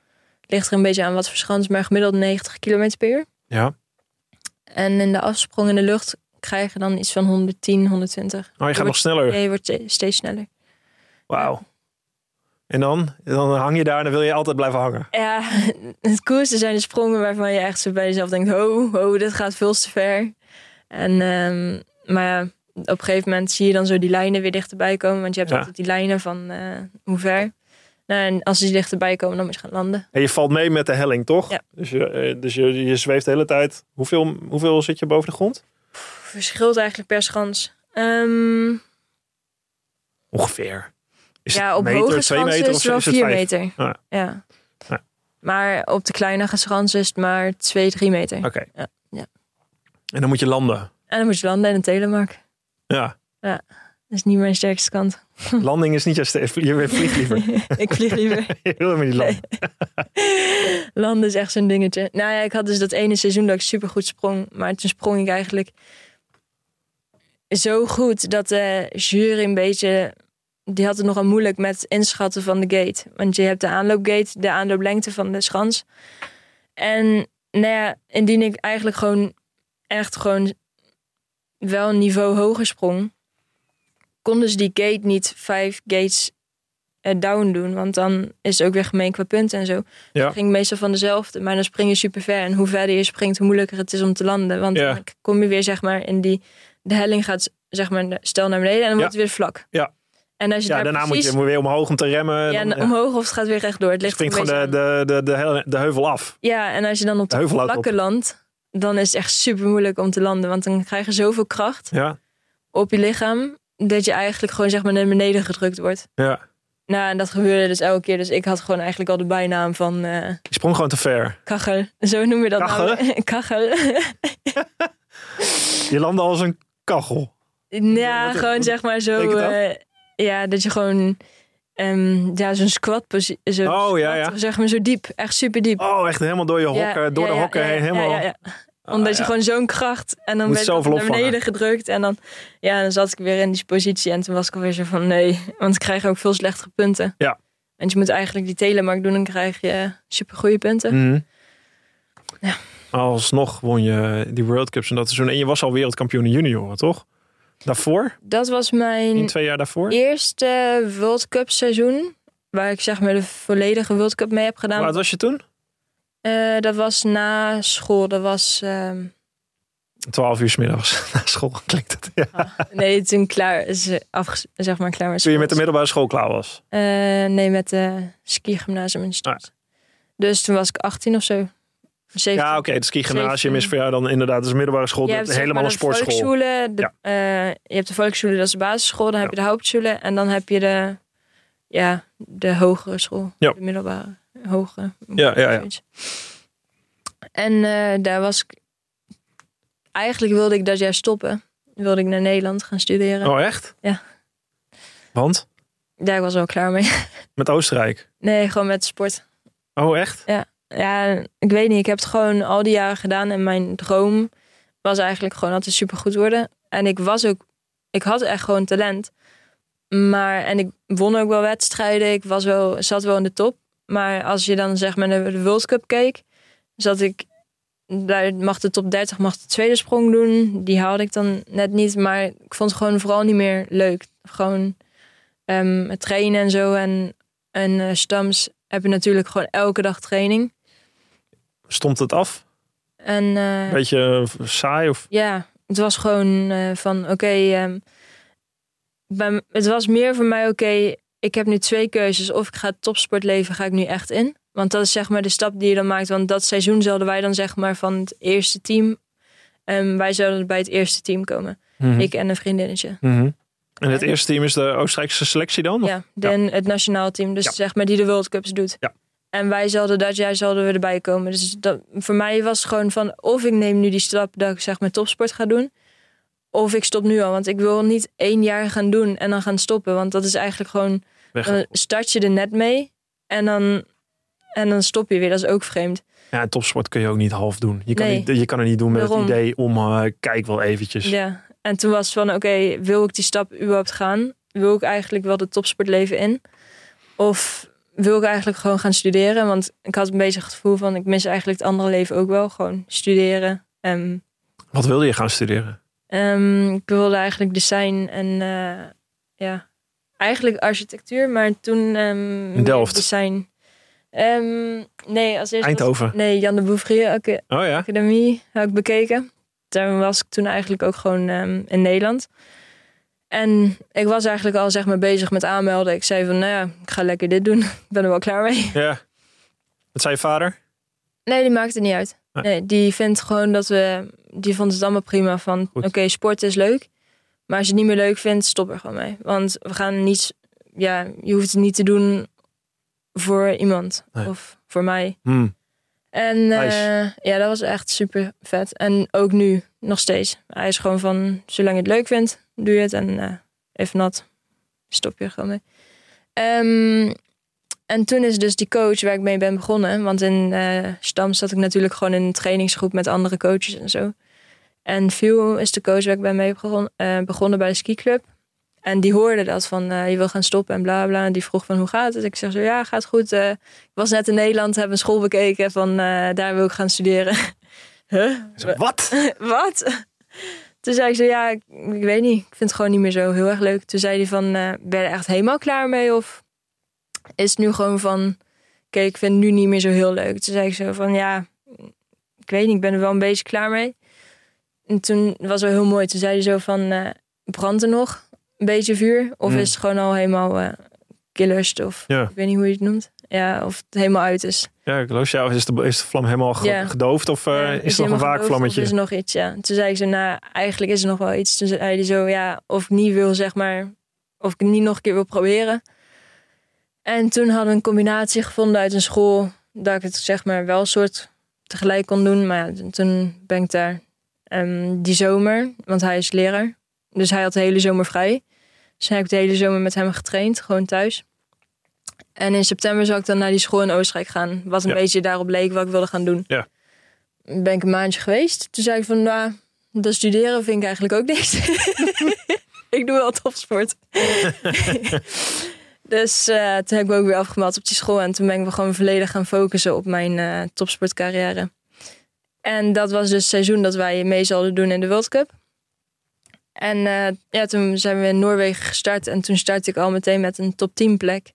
Speaker 2: Ligt er een beetje aan wat voor schans, maar gemiddeld 90 km per uur.
Speaker 1: Ja.
Speaker 2: En in de afsprong in de lucht krijg je dan iets van 110, 120.
Speaker 1: Oh, je gaat nog sneller.
Speaker 2: Ja, je wordt ste- steeds sneller.
Speaker 1: Wauw. En dan? Dan hang je daar en dan wil je altijd blijven hangen.
Speaker 2: Ja, het coolste zijn de sprongen waarvan je echt zo bij jezelf denkt: ho, ho, dit gaat veel te ver. En, ehm, maar ja, op een gegeven moment zie je dan zo die lijnen weer dichterbij komen. Want je hebt
Speaker 1: Ja.
Speaker 2: altijd die lijnen van eh, hoe ver. Nou, en als die dichterbij komen, dan moet je gaan landen.
Speaker 1: En je valt mee met de helling, toch?
Speaker 2: Ja.
Speaker 1: Dus, je, eh, dus je, je zweeft de hele tijd. Hoeveel, hoeveel zit je boven de grond?
Speaker 2: Verschilt eigenlijk per schans. Ehm,
Speaker 1: Ongeveer. Is
Speaker 2: ja, op
Speaker 1: meter,
Speaker 2: hoge schansen
Speaker 1: meter
Speaker 2: is het wel
Speaker 1: is het
Speaker 2: 4
Speaker 1: vijf?
Speaker 2: meter.
Speaker 1: Ah.
Speaker 2: Ja.
Speaker 1: Ja.
Speaker 2: Maar op de kleinere schansen is het maar 2, 3 meter.
Speaker 1: Oké.
Speaker 2: Ja, ja.
Speaker 1: En dan moet je landen.
Speaker 2: En dan moet je landen in een telemark.
Speaker 1: Ja.
Speaker 2: Dat is niet mijn sterkste kant.
Speaker 1: Landing is niet jouw sterk. Je vliegt liever.
Speaker 2: ik vlieg liever.
Speaker 1: Je wil helemaal niet landen.
Speaker 2: Landen is echt zo'n dingetje. Nou ja, ik had dus dat ene seizoen dat ik supergoed sprong. Maar toen sprong ik eigenlijk zo goed dat de jury een beetje... Die had het nogal moeilijk met inschatten van de gate. Want je hebt de aanloopgate, de aanlooplengte van de schans. En nou ja, indien ik eigenlijk gewoon echt gewoon wel een niveau hoger sprong... konden ze die gate niet vijf gates eh, down doen. Want dan is het ook weer gemeen qua punten en zo.
Speaker 1: Ja.
Speaker 2: Ging meestal van dezelfde, maar dan spring je super ver. En hoe verder je springt, hoe moeilijker het is om te landen. Want
Speaker 1: Ja.
Speaker 2: dan kom je weer zeg maar in die... De helling gaat zeg maar stel naar beneden en dan wordt het weer vlak.
Speaker 1: Ja.
Speaker 2: En als je
Speaker 1: Ja,
Speaker 2: daar
Speaker 1: daarna moet je moet weer omhoog om te remmen.
Speaker 2: ja,
Speaker 1: Dan,
Speaker 2: en
Speaker 1: ja.
Speaker 2: omhoog of het gaat weer rechtdoor. Het ligt
Speaker 1: springt gewoon de, de, de, de, heuvel af.
Speaker 2: Ja, en als je dan op
Speaker 1: De
Speaker 2: de vlakke landt, dan is het echt super moeilijk om te landen. Want dan krijg je zoveel kracht
Speaker 1: Ja,
Speaker 2: op je lichaam, dat je eigenlijk gewoon zeg maar naar beneden gedrukt wordt.
Speaker 1: ja.
Speaker 2: Nou, en dat gebeurde dus elke keer. Dus ik had gewoon eigenlijk al de bijnaam van eh,
Speaker 1: Je sprong gewoon te ver.
Speaker 2: kachel. Zo noem je dat
Speaker 1: Kachel?
Speaker 2: nou. kachel.
Speaker 1: Je landde als een kachel.
Speaker 2: ja, gewoon zeg maar zo. Ja, dat je gewoon... ehm, ja, zo'n squat positie. Zo,
Speaker 1: Oh, ja.
Speaker 2: Zeg maar zo diep. Echt super diep.
Speaker 1: Oh, echt helemaal door je hokken,
Speaker 2: Ja,
Speaker 1: door de hokken heen. Helemaal.
Speaker 2: ja, ja, ja. Omdat
Speaker 1: Ah,
Speaker 2: je gewoon zo'n kracht. En dan werd ik naar beneden
Speaker 1: opvangen.
Speaker 2: gedrukt. En dan, ja, dan zat ik weer in die positie. En toen was ik alweer zo van nee. Want ik krijg ook veel slechtere punten.
Speaker 1: Ja.
Speaker 2: Want je moet eigenlijk die telemark doen. Dan krijg je super goede punten.
Speaker 1: Mhm.
Speaker 2: Ja.
Speaker 1: Alsnog won je die World Cups en dat seizoen. En je was al wereldkampioen in junioren, toch? Daarvoor?
Speaker 2: Dat was
Speaker 1: In
Speaker 2: mijn
Speaker 1: twee jaar daarvoor?
Speaker 2: eerste World Cup seizoen. Waar ik zeg maar de volledige World Cup mee heb gedaan.
Speaker 1: Hoe oud was je toen?
Speaker 2: Eh, dat was na school. Dat was... ehm,
Speaker 1: Twaalf uur 's middags na school klinkt het. Ja.
Speaker 2: ah, nee, toen klaar is zeg maar klaar met
Speaker 1: Toen je met de
Speaker 2: school.
Speaker 1: middelbare school klaar was.
Speaker 2: Eh, nee, met de skigymnasium in Stad. Dus toen was ik 18 of zo. 17.
Speaker 1: Ja, oké. Het ski gymnasium
Speaker 2: 17.
Speaker 1: is voor jou dan inderdaad dus middelbare school.
Speaker 2: Je zeg
Speaker 1: helemaal
Speaker 2: maar
Speaker 1: een sportschool.
Speaker 2: de, eh, je hebt de volksschule, dat is de basisschool. Dan heb je de hauptschule. En dan heb je de, ja, de hogere school.
Speaker 1: Ja.
Speaker 2: De middelbare, hoge.
Speaker 1: Ja, ja, ja.
Speaker 2: En eh, daar was ik... Eigenlijk wilde ik dat jaar stoppen. Wilde ik naar Nederland gaan studeren.
Speaker 1: Oh, echt?
Speaker 2: Ja.
Speaker 1: Want?
Speaker 2: Daar was ik wel klaar mee.
Speaker 1: Met Oostenrijk.
Speaker 2: Nee, gewoon met sport.
Speaker 1: Oh, echt?
Speaker 2: Ja, ik weet niet. Ik heb het gewoon al die jaren gedaan. En mijn droom was eigenlijk gewoon altijd super goed worden. En ik was ook... Ik had echt gewoon talent. Maar... En ik won ook wel wedstrijden. Ik was wel, zat wel in de top. Maar als je dan zeg maar naar de World Cup keek... Zat ik... Daar mag de top 30 mag de tweede sprong doen. Die haalde ik dan net niet. Maar ik vond het gewoon vooral niet meer leuk. Gewoon ehm, het trainen en zo. En, en eh, stams heb je natuurlijk gewoon elke dag training.
Speaker 1: Stond het af?
Speaker 2: En eh,
Speaker 1: Beetje eh, saai of...
Speaker 2: ja, het was gewoon eh, van oké. ehm, bij het was meer voor mij oké. ik heb nu twee keuzes. Of ik ga het topsportleven, ga ik nu echt in. Want dat is zeg maar de stap die je dan maakt. Want dat seizoen zouden wij dan zeg maar van het eerste team. En wij zouden bij het eerste team komen.
Speaker 1: Mhm.
Speaker 2: Ik en een vriendinnetje.
Speaker 1: Mhm. En het eerste team is de Oostenrijkse selectie dan? Of-
Speaker 2: Ja, dan het nationaal team. Dus
Speaker 1: Ja.
Speaker 2: zeg maar die de World Cups doet.
Speaker 1: Ja.
Speaker 2: En wij zouden dat jaar zouden we erbij komen. Dus dat, voor mij was het gewoon van of ik neem nu die stap dat ik zeg maar topsport ga doen. Of ik stop nu al. Want ik wil niet één jaar gaan doen en dan gaan stoppen. Want dat is eigenlijk gewoon.
Speaker 1: Weg.
Speaker 2: Dan start je er net mee. En dan, en dan stop je weer. Dat is ook vreemd.
Speaker 1: Ja, topsport kun je ook niet half doen. Je kan,
Speaker 2: Nee.
Speaker 1: niet, je kan het niet doen met
Speaker 2: Daarom.
Speaker 1: het idee om, eh, kijk wel eventjes.
Speaker 2: Ja. En toen was het van oké, wil ik die stap überhaupt gaan? Wil ik eigenlijk wel de topsportleven in? Of wil ik eigenlijk gewoon gaan studeren? Want ik had een beetje het gevoel van ik mis eigenlijk het andere leven ook wel. Gewoon studeren. Ehm,
Speaker 1: Wat wilde je gaan studeren?
Speaker 2: ehm, ik wilde eigenlijk design en eh, ja, eigenlijk architectuur. Maar toen ehm, meer
Speaker 1: Delft?
Speaker 2: design. Nee, als eerste was-
Speaker 1: Eindhoven.
Speaker 2: nee, Jan de Bouvrier Aca-
Speaker 1: Oh ja?
Speaker 2: Academie heb ik bekeken. Daar was ik toen eigenlijk ook gewoon in Nederland. En ik was eigenlijk al zeg maar bezig met aanmelden. Ik zei van, nou ja, ik ga lekker dit doen. ik ben er wel klaar mee.
Speaker 1: Ja. Wat zei je vader?
Speaker 2: Nee, die maakt het niet uit.
Speaker 1: Nee.
Speaker 2: Nee, die vindt gewoon dat we... Die vond het allemaal prima van... Oké, sport is leuk. Maar als je het niet meer leuk vindt, stop er gewoon mee. Want we gaan niet... Ja, je hoeft het niet te doen voor iemand.
Speaker 1: Nee.
Speaker 2: Of voor mij.
Speaker 1: Hmm.
Speaker 2: En
Speaker 1: Nice.
Speaker 2: eh, ja, dat was echt super vet. En ook nu, nog steeds. Hij is gewoon van, zolang je het leuk vindt, doe je het. En eh if not, stop je gewoon mee. Ehm, en toen is dus die coach waar ik mee ben begonnen. Want in eh Stam zat ik natuurlijk gewoon in een trainingsgroep met andere coaches en zo. En Phil is de coach waar ik ben mee begonnen, eh, begonnen bij de skiclub. En die hoorde dat van je wil gaan stoppen en bla bla. En die vroeg van hoe gaat het? Ik zeg zo ja, gaat goed. Ik was net in Nederland, heb een school bekeken van daar wil ik gaan studeren. huh?
Speaker 1: Wat?
Speaker 2: Wat? Toen zei ik zo ja, ik, ik weet niet. Ik vind het gewoon niet meer zo heel erg leuk. Toen zei hij van eh, ben je er echt helemaal klaar mee? Of is het nu gewoon van oké, ik vind het nu niet meer zo heel leuk. Toen zei ik zo van ja, ik weet niet, ik ben er wel een beetje klaar mee. En toen was het wel heel mooi. Toen zei hij zo van eh brandt er nog een beetje vuur? Of
Speaker 1: Mm.
Speaker 2: is het gewoon al helemaal eh killerst? Of
Speaker 1: Ja.
Speaker 2: ik weet niet hoe je het noemt. Ja, of het helemaal uit is.
Speaker 1: Ja, ik geloof jou. Is de, is de vlam helemaal
Speaker 2: Ja.
Speaker 1: gedoofd of eh,
Speaker 2: Ja,
Speaker 1: is
Speaker 2: is
Speaker 1: het nog een waakvlammetje?
Speaker 2: Is er nog iets, ja. Toen zei ik zo, nou, eigenlijk is er nog wel iets. Toen zei hij zo, ja, of ik niet wil, zeg maar, of ik het niet nog een keer wil proberen. En toen hadden we een combinatie gevonden uit een school, dat ik het zeg maar wel een soort tegelijk kon doen. Maar ja, toen ben ik daar ehm, die zomer, want hij is leraar. Dus hij had de hele zomer vrij. Dus heb ik de hele zomer met hem getraind, gewoon thuis. En in september zou ik dan naar die school in Oostenrijk gaan. Wat een
Speaker 1: Ja.
Speaker 2: beetje daarop leek wat ik wilde gaan doen.
Speaker 1: Ja.
Speaker 2: Ben ik een maandje geweest. Toen zei ik van, nou, dat studeren vind ik eigenlijk ook niks. ik doe wel topsport. dus eh, toen heb ik me ook weer afgemeld op die school. En toen ben ik me gewoon volledig gaan focussen op mijn eh, topsportcarrière. En dat was dus het seizoen dat wij mee zouden doen in de World Cup. En eh, ja, toen zijn we in Noorwegen gestart. En toen startte ik al meteen met een top 10 plek.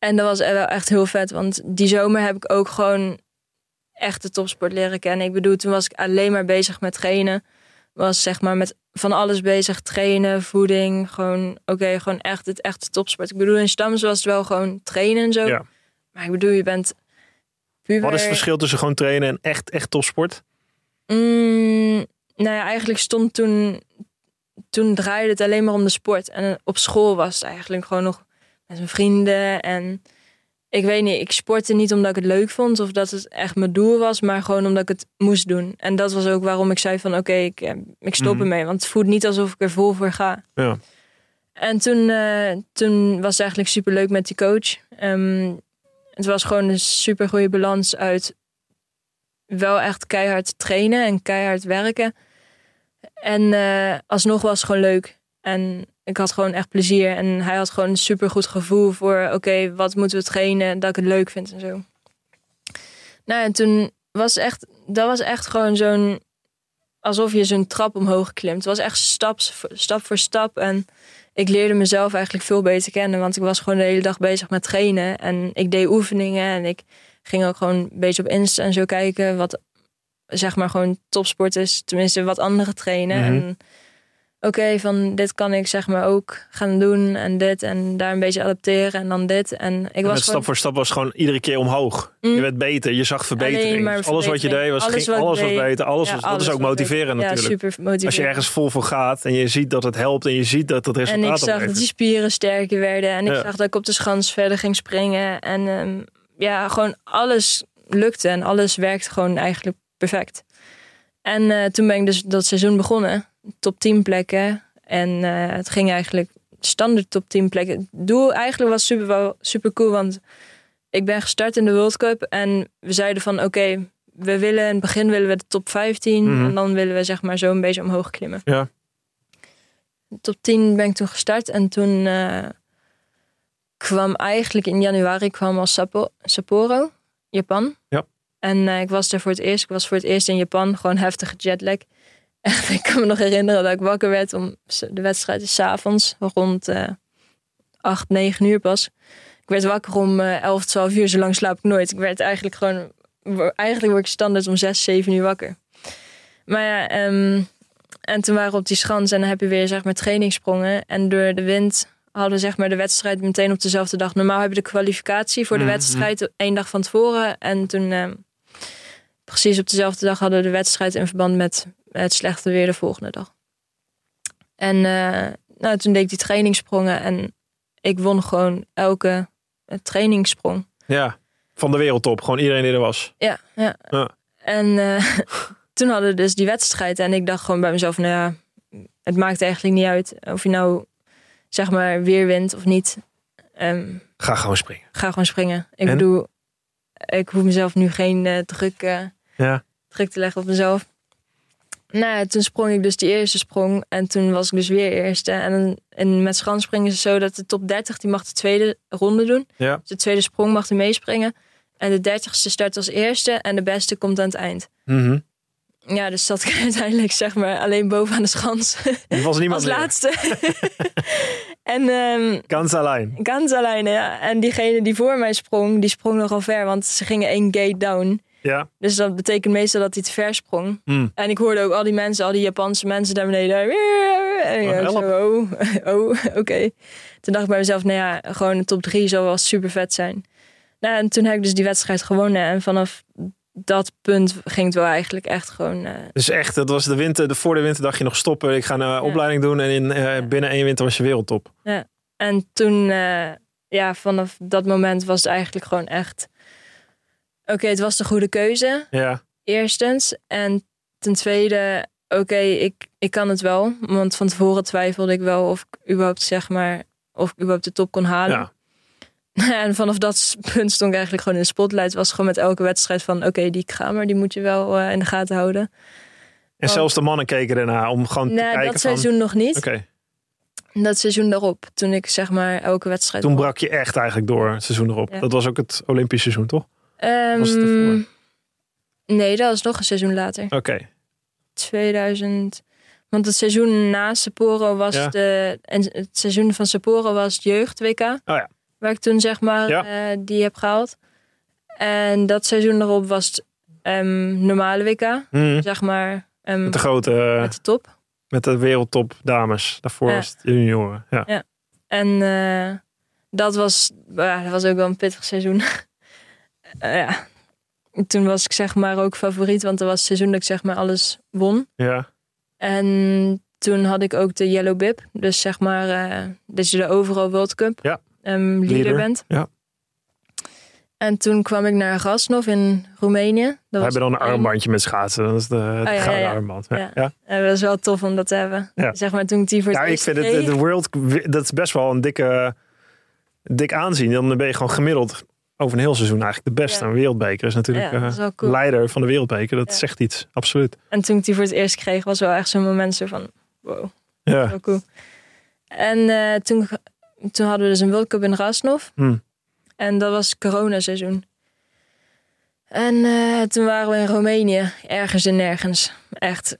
Speaker 2: En dat was wel echt heel vet. Want die zomer heb ik ook gewoon echt de topsport leren kennen. Ik bedoel, toen was ik alleen maar bezig met trainen. Was zeg maar met van alles bezig. Trainen, voeding. Gewoon, oké, gewoon echt het echte topsport. Ik bedoel, in Stams was het wel gewoon trainen en zo.
Speaker 1: Ja.
Speaker 2: Maar ik bedoel, je bent puber.
Speaker 1: Wat is het verschil tussen gewoon trainen en echt, echt topsport?
Speaker 2: Mm, nou ja, eigenlijk stond toen... Toen draaide het alleen maar om de sport. En op school was het eigenlijk gewoon nog met mijn vrienden. En ik weet niet, ik sportte niet omdat ik het leuk vond... of dat het echt mijn doel was, maar gewoon omdat ik het moest doen. En dat was ook waarom ik zei van oké, ik, eh, ik stop
Speaker 1: Mhm.
Speaker 2: ermee. Want het voelt niet alsof ik er vol voor ga.
Speaker 1: Ja.
Speaker 2: En toen, eh, toen was het eigenlijk super leuk met die coach. Ehm, het was gewoon een super goede balans uit wel echt keihard trainen en keihard werken. En eh, alsnog was het gewoon leuk. En ik had gewoon echt plezier. En hij had gewoon een super goed gevoel voor: oké, wat moeten we trainen? Dat ik het leuk vind en zo. Nou, en toen was echt, dat was echt gewoon zo'n. alsof je zo'n trap omhoog klimt. Het was echt voor- stap voor stap. En ik leerde mezelf eigenlijk veel beter kennen. Want ik was gewoon de hele dag bezig met trainen. En ik deed oefeningen. En ik ging ook gewoon een beetje op Insta en zo kijken. Wat zeg maar gewoon topsport is. Tenminste, wat anderen trainen.
Speaker 1: Mhm.
Speaker 2: En oké, van dit kan ik zeg maar ook gaan doen. En dit. En daar een beetje adapteren. En dan dit. En ik
Speaker 1: En
Speaker 2: was gewoon...
Speaker 1: stap voor stap was gewoon iedere keer omhoog.
Speaker 2: Mm.
Speaker 1: Je werd beter, je zag verbetering. Alles wat je deed, was,
Speaker 2: Alles
Speaker 1: ging,
Speaker 2: wat
Speaker 1: alles was beter. Alles
Speaker 2: Ja,
Speaker 1: was, dat is ook motiverend
Speaker 2: beter.
Speaker 1: natuurlijk.
Speaker 2: Ja, super motiverend.
Speaker 1: Als je ergens vol voor gaat en je ziet dat het helpt en je ziet dat het
Speaker 2: En
Speaker 1: resultaat
Speaker 2: ik zag dat die spieren sterker werden. En ik
Speaker 1: Ja.
Speaker 2: zag dat ik op de schans verder ging springen. En ehm, ja, gewoon alles lukte. En alles werkte gewoon eigenlijk perfect. En eh, toen ben ik dus dat seizoen begonnen. Top 10 plekken. En eh, het ging eigenlijk standaard top 10 plekken. Het doel eigenlijk was super, wel super cool. Want ik ben gestart in de World Cup. En we zeiden van oké, we willen in het begin willen we de top 15.
Speaker 1: Mhm.
Speaker 2: En dan willen we zeg maar zo een beetje omhoog klimmen.
Speaker 1: Ja.
Speaker 2: Top 10 ben ik toen gestart. En toen eh, kwam eigenlijk in januari kwam al Sapporo, Japan.
Speaker 1: Ja.
Speaker 2: En eh, ik was daar voor het eerst. Ik was voor het eerst in Japan. Gewoon heftige jetlag. Ik kan me nog herinneren dat ik wakker werd om de wedstrijd is 's avonds rond eh 8, 9 uur pas. Ik werd wakker om eh 11, 12 uur. Zo lang slaap ik nooit. Ik werd eigenlijk gewoon... Eigenlijk word ik standaard om 6, 7 uur wakker. Maar ja, ehm, en toen waren we op die schans en dan heb je weer zeg maar trainingssprongen. En door de wind hadden we zeg maar de wedstrijd meteen op dezelfde dag. Normaal heb je de kwalificatie voor de
Speaker 1: Mhm.
Speaker 2: wedstrijd één dag van tevoren. En toen ehm, precies op dezelfde dag hadden we de wedstrijd in verband met het slechte weer de volgende dag. En eh, nou, toen deed ik die trainingssprongen en ik won gewoon elke eh, trainingssprong.
Speaker 1: Ja. Van de wereldtop. Gewoon iedereen die er was.
Speaker 2: Ja, ja.
Speaker 1: Ja.
Speaker 2: En eh, toen hadden we dus die wedstrijd. En ik dacht gewoon bij mezelf, nou ja, het maakt eigenlijk niet uit of je nou zeg maar weer wint of niet. Ehm,
Speaker 1: Ga gewoon springen.
Speaker 2: ga gewoon springen. Ik
Speaker 1: En?
Speaker 2: bedoel, ik hoef mezelf nu geen eh, druk, eh,
Speaker 1: Ja.
Speaker 2: druk te leggen op mezelf. Nou, ja, toen sprong ik dus die eerste sprong. En toen was ik dus weer eerste. En, en met schansspringen is het zo dat de top 30, die mag de tweede ronde doen.
Speaker 1: Ja.
Speaker 2: Dus de tweede sprong mag er meespringen. En de dertigste start als eerste. En de beste komt aan het eind.
Speaker 1: Mhm.
Speaker 2: Ja, dus zat ik uiteindelijk zeg maar alleen bovenaan de schans.
Speaker 1: Er was niemand
Speaker 2: als
Speaker 1: meer.
Speaker 2: laatste. en
Speaker 1: Ganz alleen.
Speaker 2: Ganz alleen, ja. En diegene die voor mij sprong, die sprong nogal ver. Want ze gingen één gate down.
Speaker 1: Ja.
Speaker 2: Dus dat betekent meestal dat hij te ver sprong.
Speaker 1: Mm.
Speaker 2: En ik hoorde ook al die mensen, al die Japanse mensen daar beneden. En ja,
Speaker 1: Oh,
Speaker 2: zo, oh, oh oké. Toen dacht ik bij mezelf, nou ja, gewoon de top drie zou wel super vet zijn. Nou, en toen heb ik dus die wedstrijd gewonnen. En vanaf dat punt ging het wel eigenlijk echt gewoon... eh,
Speaker 1: Dus echt, dat was de winter. De, voor de winter dacht je nog stoppen. Ik ga een opleiding doen. En in, eh, binnen één winter was je wereldtop.
Speaker 2: En toen, eh, ja, vanaf dat moment was het eigenlijk gewoon echt... Oké, het was de goede keuze,
Speaker 1: Ja.
Speaker 2: eerstens. En ten tweede, oké, ik, ik kan het wel. Want van tevoren twijfelde ik wel of ik überhaupt, zeg maar, of ik überhaupt de top kon halen.
Speaker 1: ja.
Speaker 2: En vanaf dat punt stond ik eigenlijk gewoon in de spotlight. Was gewoon met elke wedstrijd van, oké, die kamer, die moet je wel eh, in de gaten houden.
Speaker 1: En zelfs de mannen keken ernaar om gewoon te
Speaker 2: Nou,
Speaker 1: kijken
Speaker 2: dat
Speaker 1: van...
Speaker 2: seizoen nog niet.
Speaker 1: Oké,
Speaker 2: Dat seizoen daarop, toen ik zeg maar elke wedstrijd...
Speaker 1: toen brak je echt eigenlijk door het seizoen erop.
Speaker 2: Ja.
Speaker 1: Dat was ook het Olympisch seizoen, toch?
Speaker 2: Ehm,
Speaker 1: was het ervoor?
Speaker 2: nee, dat was nog een seizoen later.
Speaker 1: Oké.
Speaker 2: 2000. Want het seizoen na Sapporo was
Speaker 1: Ja.
Speaker 2: de. En het seizoen van Sapporo was jeugd WK.
Speaker 1: Oh ja.
Speaker 2: Waar ik toen zeg maar
Speaker 1: Ja.
Speaker 2: eh, die heb gehaald. En dat seizoen erop was ehm, normale WK.
Speaker 1: Mhm.
Speaker 2: Zeg maar ehm,
Speaker 1: Met de grote,
Speaker 2: met de top.
Speaker 1: met de wereldtop dames. Daarvoor was het junioren. Ja.
Speaker 2: En eh, dat, was, ja, dat was ook wel een pittig seizoen. Eh, ja. Toen was ik zeg maar ook favoriet. Want dat was het seizoen dat ik zeg maar alles won.
Speaker 1: ja.
Speaker 2: En toen had ik ook de Yellow Bib. Dus zeg maar eh dat je de overal World Cup
Speaker 1: Ja.
Speaker 2: ehm, leader,
Speaker 1: Leader,
Speaker 2: bent.
Speaker 1: ja.
Speaker 2: En toen kwam ik naar Gasnov in Roemenië. Dat
Speaker 1: We hebben dan een armbandje met schaatsen. Dat is de, het
Speaker 2: ja, ja,
Speaker 1: gouden
Speaker 2: ja.
Speaker 1: armband. Ja.
Speaker 2: Ja. Dat was wel tof om dat te hebben.
Speaker 1: Ja.
Speaker 2: Zeg maar toen ik die voor het
Speaker 1: Ja, ik vind het de World dat is best wel een dikke dik aanzien. Dan ben je gewoon gemiddeld over een heel seizoen eigenlijk de beste.
Speaker 2: Ja.
Speaker 1: Een wereldbeker is natuurlijk
Speaker 2: Ja, dat is
Speaker 1: eh,
Speaker 2: cool.
Speaker 1: leider van de wereldbeker. Dat
Speaker 2: Ja.
Speaker 1: zegt iets, absoluut.
Speaker 2: En toen ik die voor het eerst kreeg, was wel echt zo'n moment zo van... Wow,
Speaker 1: Ja.
Speaker 2: wel cool. En eh, toen, toen hadden we dus een World Cup in Rasnov.
Speaker 1: Hm.
Speaker 2: En dat was coronaseizoen. En eh, toen waren we in Roemenië, ergens en nergens. Echt.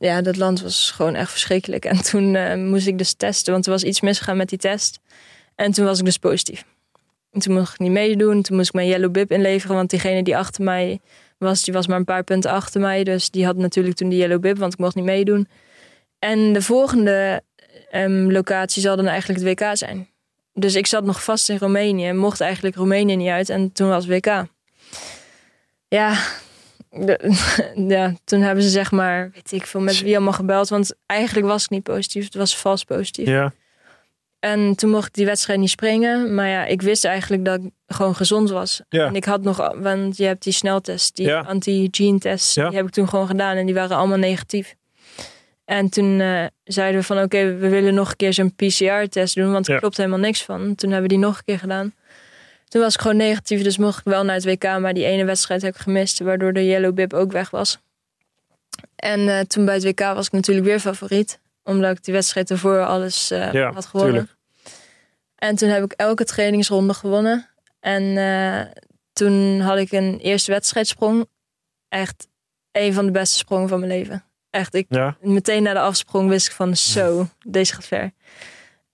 Speaker 2: Ja, dat land was gewoon echt verschrikkelijk. En toen moest ik dus testen, want er was iets misgegaan met die test. En toen was ik dus positief. En toen mocht ik niet meedoen. Toen moest ik mijn yellow bib inleveren, want diegene die achter mij was, die was maar een paar punten achter mij. Dus die had natuurlijk toen die yellow bib, want ik mocht niet meedoen. En de volgende ehm, locatie zal dan eigenlijk het WK zijn. Dus ik zat nog vast in Roemenië. Mocht eigenlijk Roemenië niet uit. En toen was het WK. Ja, de- ja, toen hebben ze zeg maar, weet ik veel, met wie allemaal gebeld. Want eigenlijk was ik niet positief. Het was vals positief.
Speaker 1: Ja.
Speaker 2: En toen mocht ik die wedstrijd niet springen. Maar ja, ik wist eigenlijk dat ik gewoon gezond was.
Speaker 1: Ja.
Speaker 2: En ik had nog, want je hebt die sneltest, die
Speaker 1: Ja.
Speaker 2: anti-gene tests.
Speaker 1: Ja.
Speaker 2: Die heb ik toen gewoon gedaan en die waren allemaal negatief. En toen eh, zeiden we van oké, we willen nog een keer zo'n PCR-test doen. Want er klopt helemaal niks van. Toen hebben we die nog een keer gedaan. Toen was ik gewoon negatief, dus mocht ik wel naar het WK. Maar die ene wedstrijd heb ik gemist, waardoor de yellow bib ook weg was. En eh, toen bij het WK was ik natuurlijk weer favoriet. Omdat ik die wedstrijd ervoor alles eh,
Speaker 1: Ja,
Speaker 2: had gewonnen.
Speaker 1: tuurlijk.
Speaker 2: En toen heb ik elke trainingsronde gewonnen. En eh, toen had ik een eerste wedstrijdsprong. Echt een van de beste sprongen van mijn leven. Echt, ik
Speaker 1: Ja.
Speaker 2: meteen na de afsprong wist ik van zo, deze gaat ver.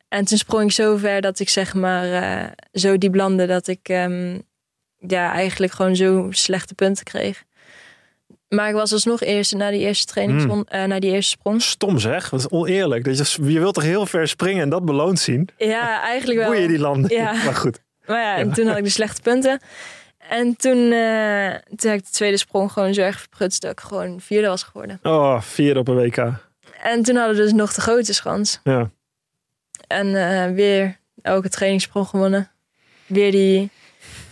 Speaker 2: En toen sprong ik zo ver dat ik zeg maar eh, zo diep landde dat ik ehm, ja, eigenlijk gewoon zo slechte punten kreeg. Maar ik was alsnog eerste na die eerste trainingsronde, eh, na die eerste sprong.
Speaker 1: Stom zeg, wat is oneerlijk. Dat je, je wilt toch heel ver springen en dat beloond zien?
Speaker 2: Ja, eigenlijk wel.
Speaker 1: Boeien die landen.
Speaker 2: Ja.
Speaker 1: Maar goed.
Speaker 2: Maar ja, en toen had ik de slechte punten. En toen, eh, toen heb ik de tweede sprong gewoon zo erg verprutst dat ik gewoon vierde was geworden.
Speaker 1: Oh, vierde op een WK.
Speaker 2: En toen hadden we dus nog de grote schans.
Speaker 1: Ja.
Speaker 2: En eh, weer elke trainingssprong gewonnen. Weer die.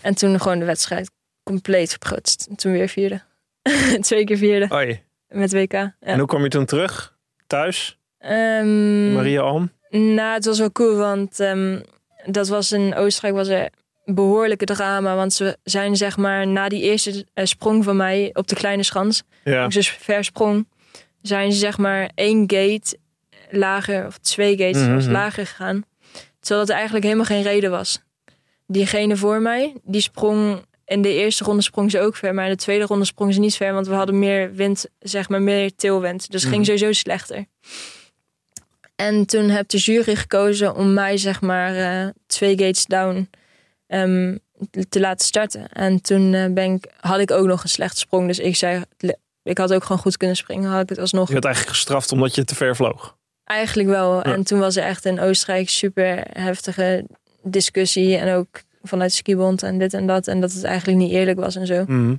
Speaker 2: En toen gewoon de wedstrijd compleet verprutst. En Toen weer vierde. Twee keer vierde
Speaker 1: Oei.
Speaker 2: met WK. Ja.
Speaker 1: En hoe kwam je toen terug? Thuis?
Speaker 2: Ehm,
Speaker 1: Maria Alm?
Speaker 2: Nou, het was wel cool, want ehm, dat was in Oostenrijk was er behoorlijke drama. Want ze zijn zeg maar na die eerste eh, sprong van mij op de kleine schans,
Speaker 1: Ja.
Speaker 2: ik dus versprong, zijn ze zeg maar één gate lager, of twee gates
Speaker 1: Mhm.
Speaker 2: was lager gegaan. Terwijl het eigenlijk helemaal geen reden was. Diegene voor mij, die sprong in de eerste ronde sprong ze ook ver, maar in de tweede ronde sprong ze niet ver, want we hadden meer wind, zeg maar meer tailwind. Dus het ging
Speaker 1: Mhm.
Speaker 2: sowieso slechter. En toen heb de jury gekozen om mij zeg maar eh, twee gates down ehm, te laten starten. En toen eh, ben ik, had ik ook nog een slechte sprong, dus ik zei, ik had ook gewoon goed kunnen springen, had ik het alsnog
Speaker 1: Je werd eigenlijk gestraft omdat je te ver vloog.
Speaker 2: Eigenlijk wel.
Speaker 1: Ja.
Speaker 2: En toen was er echt in Oostenrijk super heftige discussie. En ook vanuit skibond en dit en dat. En dat het eigenlijk niet eerlijk was en zo.
Speaker 1: Mhm.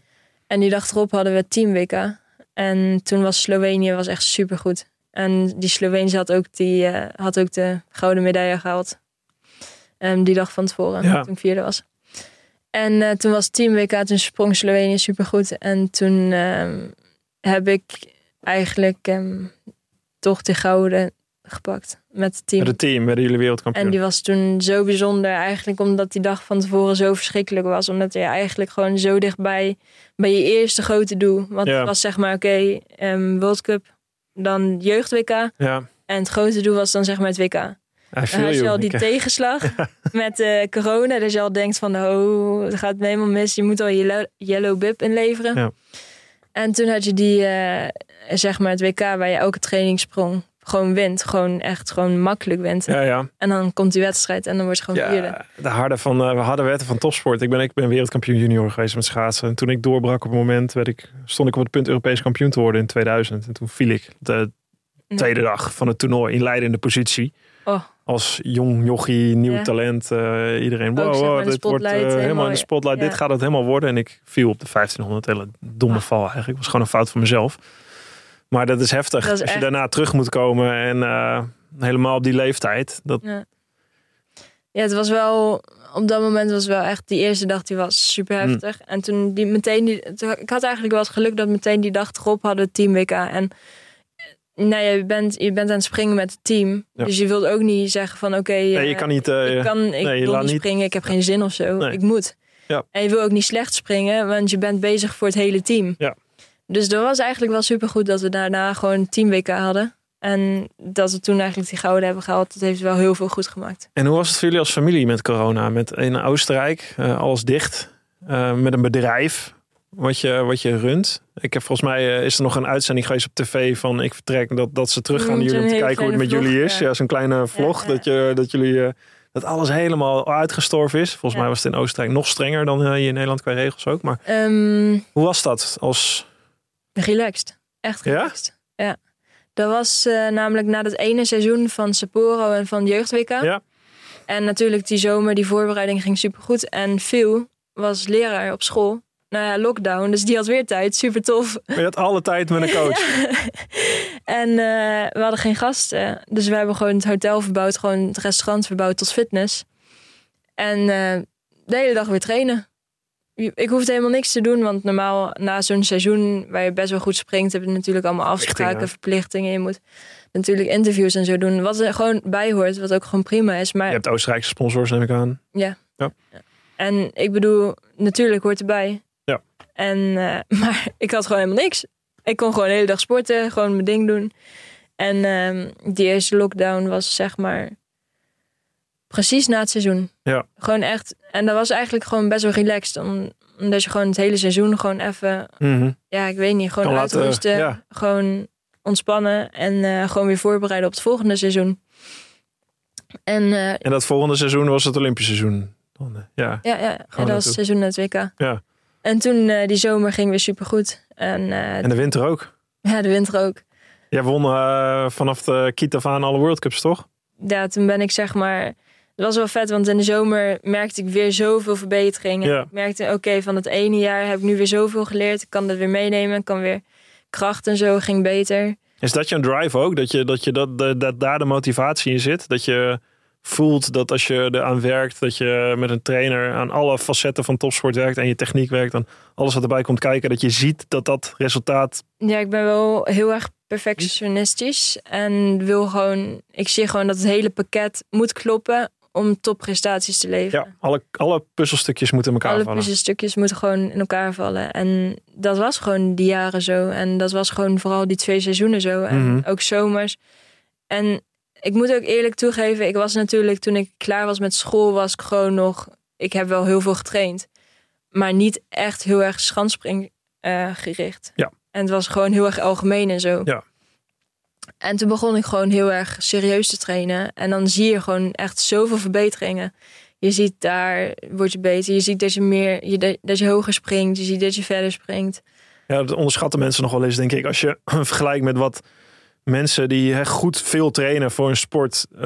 Speaker 2: En die dag erop hadden we Team WK. En toen was Slovenië was echt super goed. En die Sloveense had ook, die, eh, had ook de gouden medaille gehaald. Ehm, die dag van tevoren,
Speaker 1: Ja.
Speaker 2: toen ik vierde was. En eh, toen was Team WK, toen sprong Slovenië super goed. En toen ehm, heb ik eigenlijk ehm, toch de gouden gepakt met het team.
Speaker 1: Met het team werden jullie wereldkampioen.
Speaker 2: En die was toen zo bijzonder, eigenlijk omdat die dag van tevoren zo verschrikkelijk was. Omdat je eigenlijk gewoon zo dichtbij bij je eerste grote doel. Want
Speaker 1: Ja.
Speaker 2: het was zeg maar, oké, ehm, World Cup, dan jeugd-WK.
Speaker 1: Ja,
Speaker 2: En het grote doel was dan zeg maar het WK. Dan had je al die tegenslag met eh, corona. Dus je al denkt van, oh, het gaat me helemaal mis. Je moet al je yellow, yellow bib inleveren.
Speaker 1: Ja.
Speaker 2: En toen had je die, eh, zeg maar het WK waar je elke training sprong. Gewoon wint. Gewoon echt gewoon makkelijk wint.
Speaker 1: Ja, ja.
Speaker 2: En dan komt die wedstrijd en dan word je gewoon vierde.
Speaker 1: ja de harde, van, eh, de harde wetten van topsport. Ik ben, ik ben wereldkampioen junior geweest met schaatsen. En toen ik doorbrak op het moment, werd ik, stond ik op het punt Europees kampioen te worden in 2000. En toen viel ik de tweede dag van het toernooi in leidende positie.
Speaker 2: Oh.
Speaker 1: Als jong jochie, nieuw
Speaker 2: Ja.
Speaker 1: talent. eh, iedereen, wow,
Speaker 2: zeg maar,
Speaker 1: dit wordt eh, helemaal,
Speaker 2: helemaal,
Speaker 1: in de spotlight.
Speaker 2: ja.
Speaker 1: Dit gaat het helemaal worden. En ik viel op de 1500. Hele domme
Speaker 2: Ah.
Speaker 1: val eigenlijk. Het was gewoon een fout van mezelf. Maar dat is heftig.
Speaker 2: Dat is
Speaker 1: Als je daarna terug moet komen en eh, helemaal op die leeftijd. Dat,
Speaker 2: Ja. ja, het was wel... Op dat moment was wel echt... Die eerste dag die was super
Speaker 1: Hmm.
Speaker 2: heftig. En toen die meteen... Die, toen- ik had eigenlijk wel het geluk dat meteen die dag erop hadden we Team WK. En eh, nou je, bent, je bent aan het springen met het team.
Speaker 1: Ja.
Speaker 2: Dus je wilt ook niet zeggen van oké...
Speaker 1: nee, je
Speaker 2: eh,
Speaker 1: kan niet...
Speaker 2: ik kan, ik
Speaker 1: nee,
Speaker 2: wil niet
Speaker 1: niet-
Speaker 2: springen, ik heb geen zin of zo.
Speaker 1: Nee.
Speaker 2: Ik moet.
Speaker 1: Ja.
Speaker 2: En je wil ook niet slecht springen, want je bent bezig voor het hele team.
Speaker 1: Ja.
Speaker 2: Dus dat was eigenlijk wel super goed dat we daarna gewoon Team WK hadden. En dat we toen eigenlijk die gouden hebben gehaald, dat heeft wel heel veel goed gemaakt.
Speaker 1: En hoe was het voor jullie als familie met corona? Met in Oostenrijk, eh, alles dicht. eh, met een bedrijf wat je, wat je runt. Ik heb volgens mij eh, is er nog een uitzending geweest op tv van ik vertrek. Dat, dat ze terug gaan naar jullie om te kijken hoe het met jullie is.
Speaker 2: ja.
Speaker 1: Ja, zo'n kleine vlog.
Speaker 2: ja.
Speaker 1: Dat, je, dat jullie dat alles helemaal uitgestorven is. Volgens mij was het in Oostenrijk nog strenger dan hier in Nederland qua regels ook. Maar
Speaker 2: Ehm,
Speaker 1: hoe was dat als
Speaker 2: relaxed. Echt
Speaker 1: Ja?
Speaker 2: relaxed. Ja. Dat was eh, namelijk na dat ene seizoen van Sapporo en van Jeugd WK.
Speaker 1: Ja.
Speaker 2: En natuurlijk die zomer, die voorbereiding ging supergoed. En Phil was leraar op school. Nou ja, lockdown, dus die had weer tijd. Super tof.
Speaker 1: je had alle tijd met een coach?
Speaker 2: En eh, we hadden geen gasten. Dus we hebben gewoon het hotel verbouwd, gewoon het restaurant verbouwd tot fitness. En eh, de hele dag weer trainen. Ik hoefde helemaal niks te doen, want normaal na zo'n seizoen waar je best wel goed springt, heb je natuurlijk allemaal afspraken,
Speaker 1: Verplichtingen.
Speaker 2: Je moet natuurlijk interviews en zo doen, wat er gewoon bij hoort, wat ook gewoon prima is. Maar
Speaker 1: Je hebt Oostenrijkse sponsors neem ik aan.
Speaker 2: En ik bedoel, natuurlijk hoort erbij.
Speaker 1: Ja.
Speaker 2: En, eh, maar ik had gewoon helemaal niks. Ik kon gewoon de hele dag sporten, gewoon mijn ding doen. En ehm, die eerste lockdown was zeg maar precies na het seizoen.
Speaker 1: Ja.
Speaker 2: Gewoon echt. En dat was eigenlijk gewoon best wel relaxed. om- Omdat je gewoon het hele seizoen gewoon even,
Speaker 1: Mhm.
Speaker 2: ja, ik weet niet, gewoon
Speaker 1: Kan laten,
Speaker 2: uitrusten.
Speaker 1: ja.
Speaker 2: Gewoon ontspannen en eh, gewoon weer voorbereiden op het volgende seizoen. En eh,
Speaker 1: En dat volgende seizoen was het Olympisch seizoen. Eh, Ja.
Speaker 2: Ja, ja. En dat was het seizoen het WK.
Speaker 1: Ja.
Speaker 2: En toen die zomer ging weer supergoed. En,
Speaker 1: En de winter ook.
Speaker 2: ja, de winter ook.
Speaker 1: Jij won vanaf de kiet af aan alle World Cups, toch?
Speaker 2: Ja, toen ben ik zeg maar... Het was wel vet, want in de zomer merkte ik weer zoveel verbeteringen.
Speaker 1: Ja.
Speaker 2: Ik merkte, oké, van het ene jaar heb ik nu weer zoveel geleerd. Ik kan dat weer meenemen. Ik kan weer kracht en zo, ging beter.
Speaker 1: Is dat je een drive ook? Dat, je, dat, je dat, dat, dat daar de motivatie in zit? Dat je voelt dat als je eraan werkt, dat je met een trainer aan alle facetten van topsport werkt en je techniek werkt en alles wat erbij komt kijken, dat je ziet dat dat resultaat.
Speaker 2: Ja, ik ben wel heel erg perfectionistisch en wil gewoon, ik zie gewoon dat het hele pakket moet kloppen om topprestaties te leveren.
Speaker 1: Ja, alle, alle puzzelstukjes moeten in elkaar
Speaker 2: Alle
Speaker 1: vallen.
Speaker 2: puzzelstukjes moeten gewoon in elkaar vallen. En dat was gewoon die jaren zo. En dat was gewoon vooral die twee seizoenen zo. En
Speaker 1: Mhm.
Speaker 2: ook zomers. En ik moet ook eerlijk toegeven, ik was natuurlijk toen ik klaar was met school, was ik gewoon nog. Ik heb wel heel veel getraind. Maar niet echt heel erg schanspring eh, gericht.
Speaker 1: Ja.
Speaker 2: En het was gewoon heel erg algemeen en zo.
Speaker 1: Ja.
Speaker 2: En toen begon ik gewoon heel erg serieus te trainen. En dan zie je gewoon echt zoveel verbeteringen. Je ziet daar word je beter. Je ziet dat je meer, je, dat je hoger springt. Je ziet dat je verder springt.
Speaker 1: Ja, dat onderschatten mensen nog wel eens, denk ik. Als je vergelijkt met wat mensen die goed veel trainen voor een sport eh,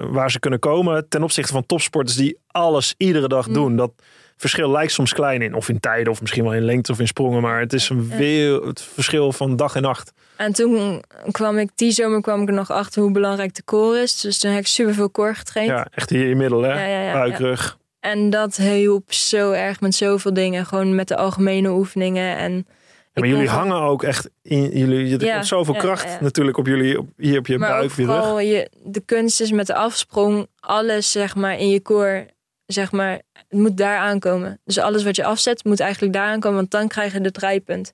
Speaker 1: waar ze kunnen komen, ten opzichte van topsporters die alles iedere dag
Speaker 2: Mm.
Speaker 1: doen. Dat verschil lijkt soms klein in, of in tijden, of misschien wel in lengte of in sprongen, maar het is een veel, het verschil van dag en nacht.
Speaker 2: En toen kwam ik, die zomer kwam ik er nog achter hoe belangrijk de core is. Dus toen heb ik superveel core getraind.
Speaker 1: Ja, echt hier in middel, hè?
Speaker 2: Ja, ja, ja,
Speaker 1: Buik,
Speaker 2: ja.
Speaker 1: rug.
Speaker 2: En dat hielp zo erg met zoveel dingen. Gewoon met de algemene oefeningen. En
Speaker 1: Ja, maar jullie hangen ook echt in jullie. Er
Speaker 2: Ja,
Speaker 1: komt zoveel
Speaker 2: ja,
Speaker 1: kracht natuurlijk op jullie, op, hier op je
Speaker 2: maar
Speaker 1: buik, je rug.
Speaker 2: je, de kunst is met de afsprong. Alles zeg maar in je core. Zeg maar, het moet daar aankomen. Dus alles wat je afzet moet eigenlijk daar aankomen. Want dan krijg je het draaipunt.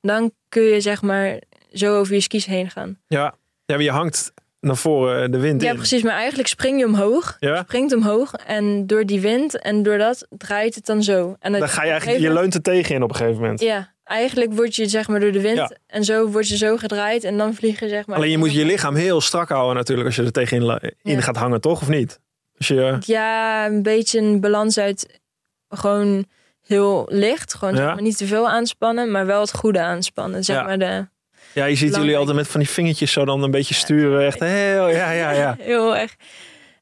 Speaker 2: Dan kun je zeg maar zo over je skis heen gaan.
Speaker 1: Ja. ja, maar je hangt naar voren de wind
Speaker 2: Ja,
Speaker 1: in.
Speaker 2: precies. Maar eigenlijk spring je omhoog.
Speaker 1: Ja,
Speaker 2: Springt omhoog. En door die wind en door dat draait het dan zo. En
Speaker 1: dan ga je eigenlijk, je leunt er tegen in op een gegeven moment.
Speaker 2: Ja, eigenlijk word je zeg maar door de wind.
Speaker 1: Ja.
Speaker 2: En zo word je zo gedraaid. En dan vlieg je zeg maar.
Speaker 1: Alleen je moet je lichaam heel strak houden natuurlijk als je er tegenin in
Speaker 2: Ja.
Speaker 1: gaat hangen, toch? Of niet? Je,
Speaker 2: Ja, een beetje een balans uit gewoon heel licht. Gewoon zeg maar, niet te veel aanspannen, maar wel het goede aanspannen. Zeg
Speaker 1: Ja.
Speaker 2: maar de
Speaker 1: ja, je ziet jullie altijd met van die vingertjes zo dan een beetje sturen. Echt heel, ja, ja, ja.
Speaker 2: heel erg,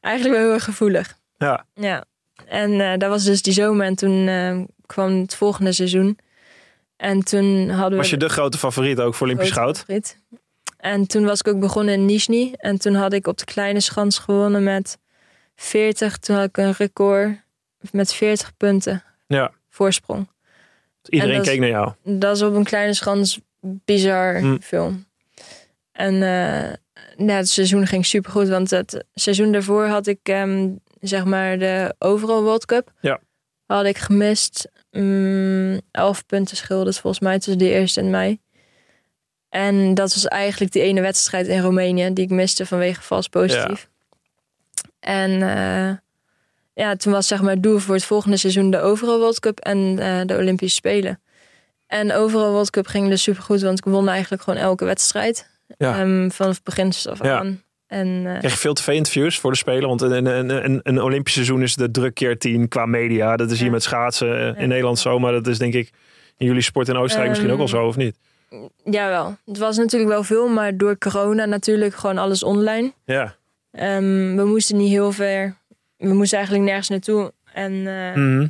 Speaker 2: eigenlijk wel heel erg gevoelig.
Speaker 1: Ja,
Speaker 2: Ja. En eh dat was dus die zomer. En toen eh, kwam het volgende seizoen. En toen hadden we.
Speaker 1: was je de grote favoriet ook voor Olympisch goud?
Speaker 2: favoriet. En toen was ik ook begonnen in Nizhny. En toen had ik op de kleine schans gewonnen met 40. Toen had ik een record met 40 punten
Speaker 1: Ja,
Speaker 2: voorsprong.
Speaker 1: iedereen
Speaker 2: dat
Speaker 1: keek naar jou.
Speaker 2: Dat is op een kleine schans bizar
Speaker 1: Hm.
Speaker 2: film. En nou, het seizoen ging supergoed. Want het seizoen daarvoor had ik ehm, zeg maar de overal World Cup.
Speaker 1: Ja.
Speaker 2: Had ik gemist mm, 11 punten schil. Dus volgens mij tussen de eerste en mei. En dat was eigenlijk die ene wedstrijd in Roemenië die ik miste vanwege vals positief. En eh, ja, toen was zeg maar het doel voor het volgende seizoen de overal World Cup en eh, de Olympische Spelen. En overal World Cup ging dus supergoed, want ik won eigenlijk gewoon elke wedstrijd.
Speaker 1: Ja.
Speaker 2: Ehm, vanaf begin af
Speaker 1: Ja.
Speaker 2: aan. En eh,
Speaker 1: Krijg je veel tv-interviews voor de Spelen? Want een, een, een, een Olympisch seizoen is de druk keer tien qua media. Dat is hier
Speaker 2: Ja.
Speaker 1: met schaatsen in
Speaker 2: Ja.
Speaker 1: Nederland zo. Maar dat is denk ik in jullie sport in Oostenrijk misschien ook
Speaker 2: Ehm,
Speaker 1: zo, of niet?
Speaker 2: jawel, het was natuurlijk wel veel, maar door corona natuurlijk gewoon alles online.
Speaker 1: Ja.
Speaker 2: Ehm, we moesten niet heel ver. We moesten eigenlijk nergens naartoe. En eh,
Speaker 1: Mhm.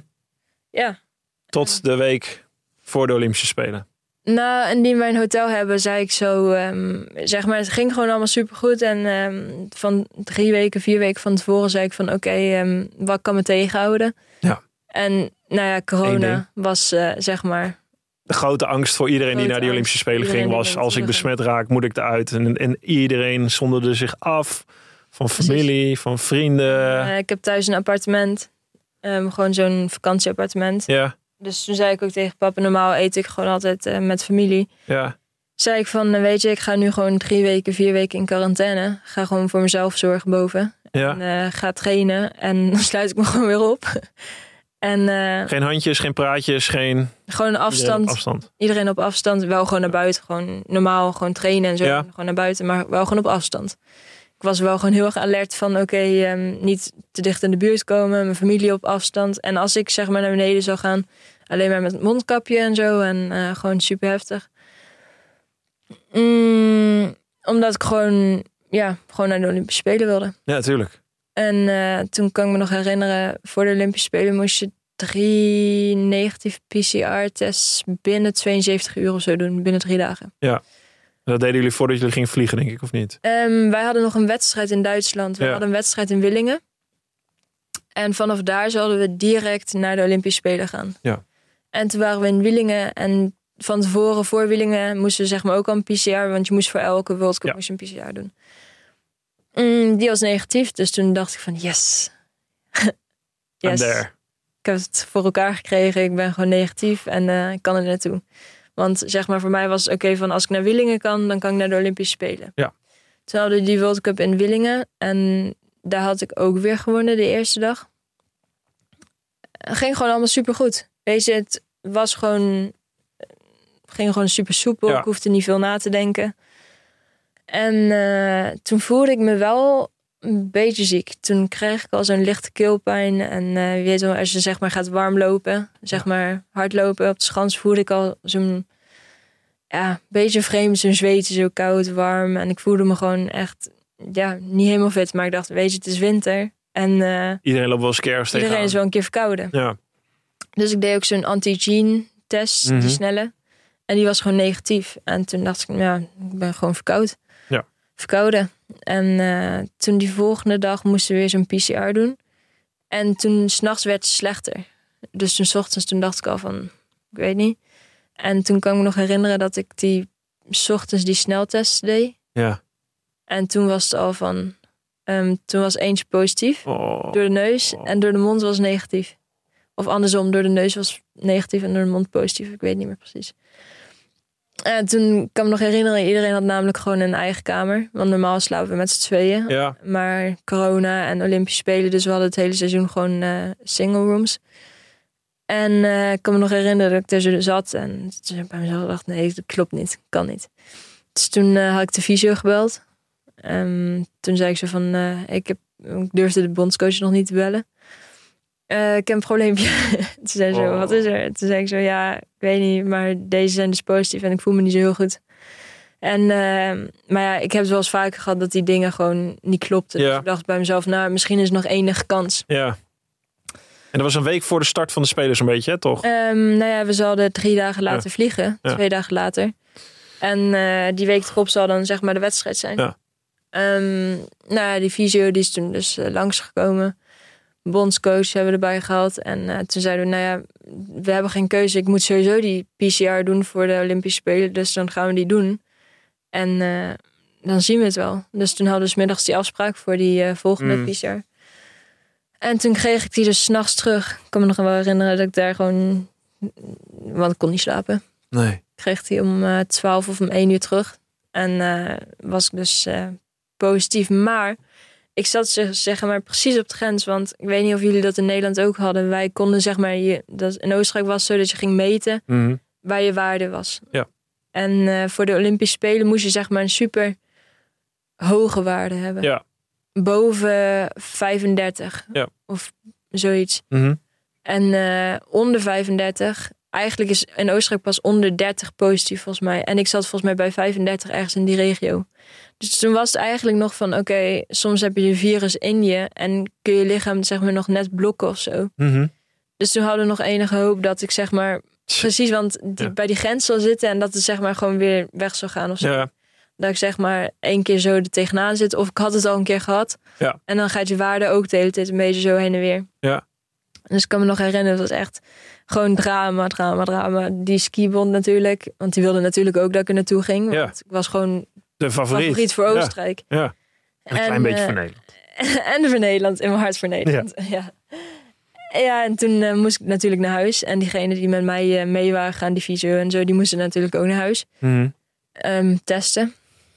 Speaker 2: ja,
Speaker 1: Tot de week voor de Olympische Spelen.
Speaker 2: Nou, en die mijn hotel hebben, zei ik zo, ehm, zeg maar, het ging gewoon allemaal supergoed. En ehm, van drie weken, vier weken van tevoren zei ik van, oké, wat kan me tegenhouden?
Speaker 1: Ja.
Speaker 2: En nou ja, corona was, eh, zeg maar,
Speaker 1: De grote angst voor iedereen die naar die
Speaker 2: angst
Speaker 1: Olympische Spelen ging was... als ik besmet raak, moet ik eruit. En, en iedereen zonderde zich af. Van
Speaker 2: Precies.
Speaker 1: familie, van vrienden.
Speaker 2: eh, ik heb thuis een appartement. Ehm, gewoon zo'n vakantieappartement.
Speaker 1: ja,
Speaker 2: Dus toen zei ik ook tegen papa, normaal eet ik gewoon altijd eh, met familie.
Speaker 1: ja.
Speaker 2: Zei ik van, eh, weet je, ik ga nu gewoon drie weken, vier weken in quarantaine. Ga gewoon voor mezelf zorgen boven.
Speaker 1: ja.
Speaker 2: En ga trainen en dan sluit ik me gewoon weer op. En
Speaker 1: Geen handjes, geen praatjes, geen
Speaker 2: gewoon een
Speaker 1: iedereen
Speaker 2: afstand.
Speaker 1: op afstand.
Speaker 2: Iedereen op afstand. Wel gewoon naar buiten. Gewoon normaal gewoon trainen en zo.
Speaker 1: Ja.
Speaker 2: Gewoon naar buiten, maar wel gewoon op afstand. Ik was wel gewoon heel erg alert van oké, ehm, niet te dicht in de buurt komen. Mijn familie op afstand. En als ik zeg maar naar beneden zou gaan, alleen maar met het mondkapje en zo. En eh, gewoon super heftig. Mm, omdat ik gewoon, ja, gewoon naar de Olympische Spelen wilde.
Speaker 1: Ja, natuurlijk.
Speaker 2: En eh, toen kan ik me nog herinneren, voor de Olympische Spelen moest je drie negatieve PCR-tests binnen 72 uur of zo doen, binnen drie dagen.
Speaker 1: Ja. Dat deden jullie voordat jullie gingen vliegen, denk ik, of niet?
Speaker 2: Ehm, wij hadden nog een wedstrijd in Duitsland. We
Speaker 1: Ja.
Speaker 2: hadden een wedstrijd in Willingen. En vanaf daar zouden we direct naar de Olympische Spelen gaan.
Speaker 1: Ja.
Speaker 2: En toen waren we in Willingen. En van tevoren, voor Willingen, moesten we zeg maar ook al een PCR. Want je moest voor elke World Cup
Speaker 1: Ja.
Speaker 2: moest je een PCR doen. Mm, die was negatief. Dus toen dacht ik van yes.
Speaker 1: I'm
Speaker 2: yes.
Speaker 1: there.
Speaker 2: Ik heb het voor elkaar gekregen. Ik ben gewoon negatief en eh, ik kan er naartoe. Want zeg maar, voor mij was het oké van als ik naar Willingen kan, dan kan ik naar de Olympische Spelen.
Speaker 1: Ja.
Speaker 2: Toen hadden we die World Cup in Willingen en daar had ik ook weer gewonnen de eerste dag. Het ging gewoon allemaal super goed. Weet je, het was gewoon, het ging gewoon super soepel.
Speaker 1: Ja.
Speaker 2: Ik hoefde niet veel na te denken. En eh, toen voelde ik me wel een beetje ziek. Toen kreeg ik al zo'n lichte keelpijn. En eh je weet wel, als je zeg maar gaat warm lopen, zeg maar hardlopen op de schans, voelde ik al zo'n ja, beetje vreemd, zo'n zweten, zo koud, warm. En ik voelde me gewoon echt, ja, niet helemaal fit. Maar ik dacht, weet je, het is winter. En eh,
Speaker 1: Iedereen loopt wel scares
Speaker 2: iedereen
Speaker 1: tegenaan.
Speaker 2: is wel een keer verkouden.
Speaker 1: Ja.
Speaker 2: Dus ik deed ook zo'n anti-gene test,
Speaker 1: Mhm.
Speaker 2: die snelle. En die was gewoon negatief. En toen dacht ik, ja, ik ben gewoon verkoud. Verkouden. En eh, toen die volgende dag moesten we weer zo'n PCR doen. En toen s'nachts werd het slechter. Dus toen 's ochtends, toen dacht ik al van, ik weet niet. En toen kan ik me nog herinneren dat ik die 's ochtends die sneltest deed.
Speaker 1: Ja.
Speaker 2: En toen was het al van, ehm, toen was eentje positief.
Speaker 1: Oh.
Speaker 2: Door de neus en door de mond was negatief. Of andersom, door de neus was negatief en door de mond positief. Ik weet niet meer precies. En toen kan ik me nog herinneren, iedereen had namelijk gewoon een eigen kamer. Want normaal slapen we met z'n tweeën.
Speaker 1: Ja.
Speaker 2: Maar corona en Olympische Spelen, dus we hadden het hele seizoen gewoon eh, single rooms. En eh, ik kan me nog herinneren dat ik zo zat en toen heb ik bij mezelf gedacht, nee, dat klopt niet, kan niet. Dus toen eh, had ik de fysio gebeld. Ehm, toen zei ik zo van, ik, heb, ik durfde de bondscoach nog niet te bellen. Eh, ik heb een probleempje. toen zei ze,
Speaker 1: Oh.
Speaker 2: wat is er? Toen zei ik zo, ja, ik weet niet, maar deze zijn dus positief en ik voel me niet zo heel goed. En, eh, maar ja, ik heb het wel eens vaker gehad dat die dingen gewoon niet klopten.
Speaker 1: Ja.
Speaker 2: Dus ik dacht bij mezelf, nou, misschien is er nog enige kans.
Speaker 1: Ja. En dat was een week voor de start van de Spelen een beetje, hè, toch?
Speaker 2: Ehm, nou ja, we zouden drie dagen later vliegen.
Speaker 1: Ja.
Speaker 2: Twee dagen later. En eh, die week erop zal dan zeg maar de wedstrijd zijn.
Speaker 1: Ja.
Speaker 2: Ehm, nou ja, die fysio die is toen dus eh, langsgekomen. Bondscoach hebben we erbij gehad. En eh, toen zeiden we, nou ja, we hebben geen keuze. Ik moet sowieso die PCR doen voor de Olympische Spelen. Dus dan gaan we die doen. En eh, dan zien we het wel. Dus toen hadden we 's middags die afspraak voor die eh, volgende
Speaker 1: Mm.
Speaker 2: PCR. En toen kreeg ik die dus s'nachts terug. Ik kan me nog wel herinneren dat ik daar gewoon... Want ik kon niet slapen.
Speaker 1: Nee.
Speaker 2: Ik kreeg die om eh 12 of om 1 uur terug. En was ik dus positief. Maar ik zat zeg, zeg maar precies op de grens. Want ik weet niet of jullie dat in Nederland ook hadden. Wij konden zeg maar... Je, dat, in Oostenrijk was het zo dat je ging meten
Speaker 1: Mhm.
Speaker 2: waar je waarde was.
Speaker 1: Ja.
Speaker 2: En eh, voor de Olympische Spelen moest je zeg maar een super hoge waarde hebben.
Speaker 1: Ja.
Speaker 2: Boven 35
Speaker 1: Ja.
Speaker 2: of zoiets.
Speaker 1: Mhm.
Speaker 2: En eh, onder 35, eigenlijk is in Oostenrijk pas onder 30 positief volgens mij. En ik zat volgens mij bij 35 ergens in die regio. Dus toen was het eigenlijk nog van, oké, soms heb je een virus in je en kun je lichaam zeg maar nog net blokken of zo.
Speaker 1: Mhm.
Speaker 2: Dus toen hadden we nog enige hoop dat ik zeg maar precies, want die,
Speaker 1: Ja.
Speaker 2: bij die grens zal zitten en dat het zeg maar gewoon weer weg zou gaan of zo.
Speaker 1: Ja.
Speaker 2: Dat ik zeg maar één keer zo er tegenaan zit of ik had het al een keer gehad.
Speaker 1: Ja.
Speaker 2: En dan gaat je waarde ook de hele tijd een beetje zo heen en weer.
Speaker 1: Ja.
Speaker 2: Dus ik kan me nog herinneren, dat was echt gewoon drama, drama, drama. Die skibond natuurlijk, want die wilde natuurlijk ook dat ik er naartoe ging.
Speaker 1: Ja.
Speaker 2: Want ik was gewoon
Speaker 1: De favoriet.
Speaker 2: favoriet voor. Oostenrijk.
Speaker 1: Ja. En een klein beetje
Speaker 2: eh,
Speaker 1: voor Nederland.
Speaker 2: en voor Nederland, in mijn hart voor Nederland. Ja. Ja, en toen eh, moest ik natuurlijk naar huis. En diegenen die met mij eh, mee waren gaan, die fysio en zo, die moesten natuurlijk ook naar huis
Speaker 1: Mhm.
Speaker 2: ehm, testen.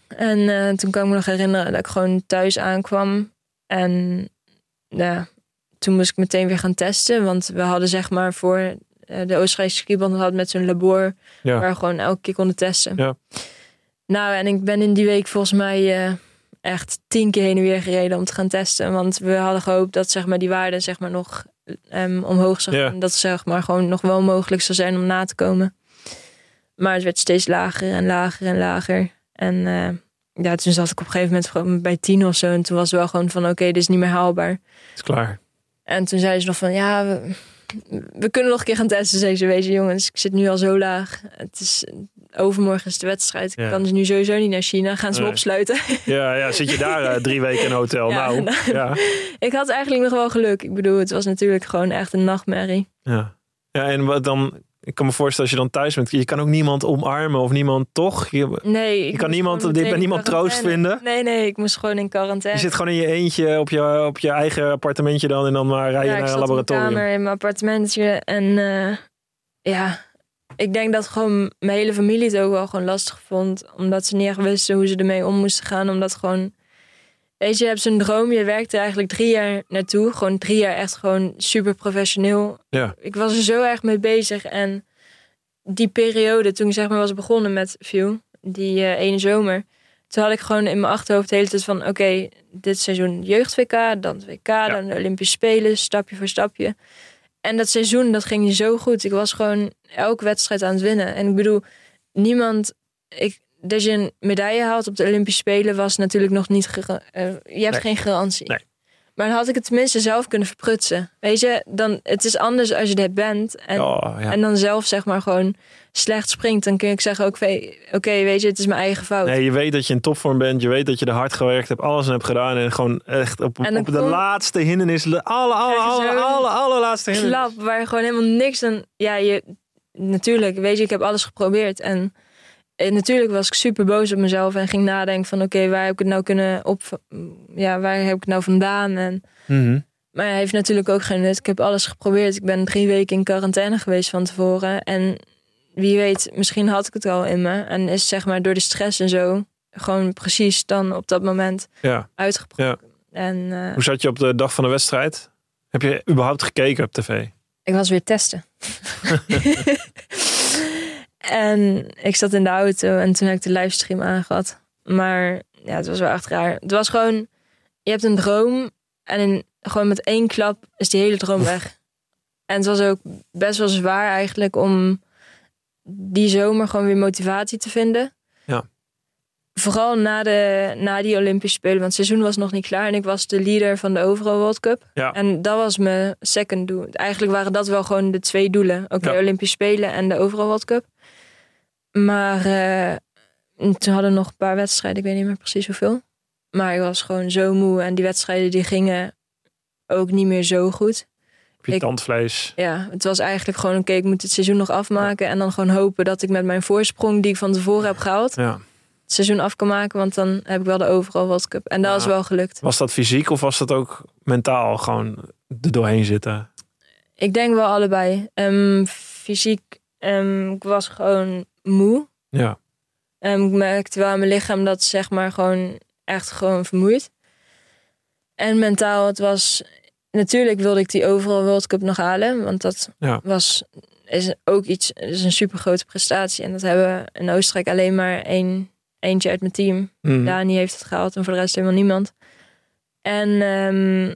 Speaker 2: En toen kan ik me nog herinneren dat ik gewoon thuis aankwam. En ja, toen moest ik meteen weer gaan testen. Want we hadden zeg maar voor de Oostenrijkse skibond had met zo'n labor
Speaker 1: Ja.
Speaker 2: waar we gewoon elke keer konden testen.
Speaker 1: Ja.
Speaker 2: Nou, en ik ben in die week volgens mij eh, echt tien keer heen en weer gereden om te gaan testen. Want we hadden gehoopt dat zeg maar, die waarde zeg maar, nog ehm, omhoog zou gaan. Dat het zeg maar, gewoon nog wel mogelijk zou zijn om na te komen. Maar het werd steeds lager en lager en lager. En eh, ja, toen zat ik op een gegeven moment gewoon bij tien of zo. En toen was het wel gewoon van oké, dit is niet meer haalbaar.
Speaker 1: Het is klaar.
Speaker 2: En toen zeiden ze nog van ja, we, we kunnen nog een keer gaan testen. Zei ze, je jongens, ik zit nu al zo laag. Het is overmorgen is de wedstrijd.
Speaker 1: Ja.
Speaker 2: Ik kan dus nu sowieso niet naar China. Gaan ze me opsluiten.
Speaker 1: Ja, ja, zit je daar eh, drie weken in een hotel?
Speaker 2: Ja,
Speaker 1: nou,
Speaker 2: nou.
Speaker 1: ja.
Speaker 2: ik had eigenlijk nog wel geluk. Ik bedoel, het was natuurlijk gewoon echt een nachtmerrie.
Speaker 1: Ja. ja, en wat dan... Ik kan me voorstellen als je dan thuis bent, je kan ook niemand omarmen of niemand toch? Je,
Speaker 2: Nee, ik
Speaker 1: Je kan niemand- dit- bij niemand troost vinden?
Speaker 2: Nee, nee, ik moest gewoon in quarantaine.
Speaker 1: je zit gewoon in je eentje op je, op je eigen appartementje dan en dan maar rij je
Speaker 2: ja, ik
Speaker 1: naar een laboratorium.
Speaker 2: kamer in mijn appartementje. En eh, ja, ik denk dat gewoon mijn hele familie het ook wel gewoon lastig vond. Omdat ze niet echt wisten hoe ze ermee om moesten gaan. Omdat gewoon, weet je, je hebt zo'n droom. Je werkte eigenlijk drie jaar naartoe. Gewoon drie jaar echt gewoon super professioneel.
Speaker 1: Ja.
Speaker 2: Ik was er zo erg mee bezig. En die periode, toen ik zeg maar was begonnen met View, die eh, ene zomer. Toen had ik gewoon in mijn achterhoofd de hele tijd van... oké, dit seizoen jeugd-WK, dan het WK, dan de Olympische Spelen, stapje voor stapje. En dat seizoen, dat ging zo goed. Ik was gewoon elke wedstrijd aan het winnen. En ik bedoel, niemand... Ik, dat je een medaille haalt op de Olympische Spelen was natuurlijk nog niet... eh, je hebt
Speaker 1: Nee.
Speaker 2: geen garantie.
Speaker 1: Nee.
Speaker 2: Maar dan had ik het tenminste zelf kunnen verprutsen. Weet je, dan, het is anders als je er bent. En,
Speaker 1: Oh, ja.
Speaker 2: en dan zelf zeg maar gewoon slecht springt. Dan kun ik zeggen, ook, oké, weet je, het is mijn eigen fout.
Speaker 1: Nee, je weet dat je in topvorm bent. Je weet dat je er hard gewerkt hebt. Alles hebt gedaan. En gewoon echt op, op de laatste hindernis. De alle, alle,
Speaker 2: je
Speaker 1: alle,
Speaker 2: zo'n
Speaker 1: alle, allerlaatste hindernis.
Speaker 2: klap waar gewoon helemaal niks aan. Ja, je, natuurlijk, weet je, ik heb alles geprobeerd. En, en natuurlijk was ik super boos op mezelf en ging nadenken van oké, waar heb ik het nou kunnen op. Ja, waar heb ik het nou vandaan? En,
Speaker 1: Mhm.
Speaker 2: maar hij heeft natuurlijk ook geen nut. Ik heb alles geprobeerd. Ik ben drie weken in quarantaine geweest van tevoren. En wie weet, misschien had ik het al in me. En is zeg maar door de stress en zo gewoon precies dan op dat moment
Speaker 1: Ja.
Speaker 2: uitgebroken. En eh,
Speaker 1: Hoe zat je op de dag van de wedstrijd? Heb je überhaupt gekeken op tv?
Speaker 2: Ik was weer testen. en ik zat in de auto en toen heb ik de livestream aangehad. Maar ja, het was wel echt raar. Het was gewoon, je hebt een droom en in, gewoon met één klap is die hele droom weg. En het was ook best wel zwaar eigenlijk om die zomer gewoon weer motivatie te vinden.
Speaker 1: Ja.
Speaker 2: Vooral na, de, na die Olympische Spelen, want het seizoen was nog niet klaar. En ik was de leader van de Overal World Cup.
Speaker 1: Ja.
Speaker 2: En dat was mijn second doel. Eigenlijk waren dat wel gewoon de twee doelen. Ook de. Olympische Spelen en de Overal World Cup. Maar eh, toen hadden we nog een paar wedstrijden. Ik weet niet meer precies hoeveel. Maar ik was gewoon zo moe. En die wedstrijden die gingen ook niet meer zo goed.
Speaker 1: Op je tandvlees?
Speaker 2: Ja, het was eigenlijk gewoon... Oké, ik moet het seizoen nog afmaken. En dan gewoon hopen dat ik met mijn voorsprong... die ik van tevoren heb gehaald...
Speaker 1: Ja.
Speaker 2: het seizoen af kan maken. Want dan heb ik wel de Overal World Cup. En dat
Speaker 1: Ja.
Speaker 2: is wel gelukt.
Speaker 1: Was dat fysiek of was dat ook mentaal gewoon er doorheen zitten?
Speaker 2: Ik denk wel allebei. Ehm, fysiek, ehm, ik was gewoon moe.
Speaker 1: Ja.
Speaker 2: Ehm, ik merkte wel aan mijn lichaam dat zeg maar gewoon echt gewoon vermoeid. En mentaal, het was... Natuurlijk wilde ik die overal World Cup nog halen. Want dat
Speaker 1: Ja.
Speaker 2: was is ook iets, is een super grote prestatie. En dat hebben in Oostenrijk alleen maar één, eentje uit mijn team.
Speaker 1: Mhm.
Speaker 2: Dani heeft het gehaald en voor de rest helemaal niemand. En ehm,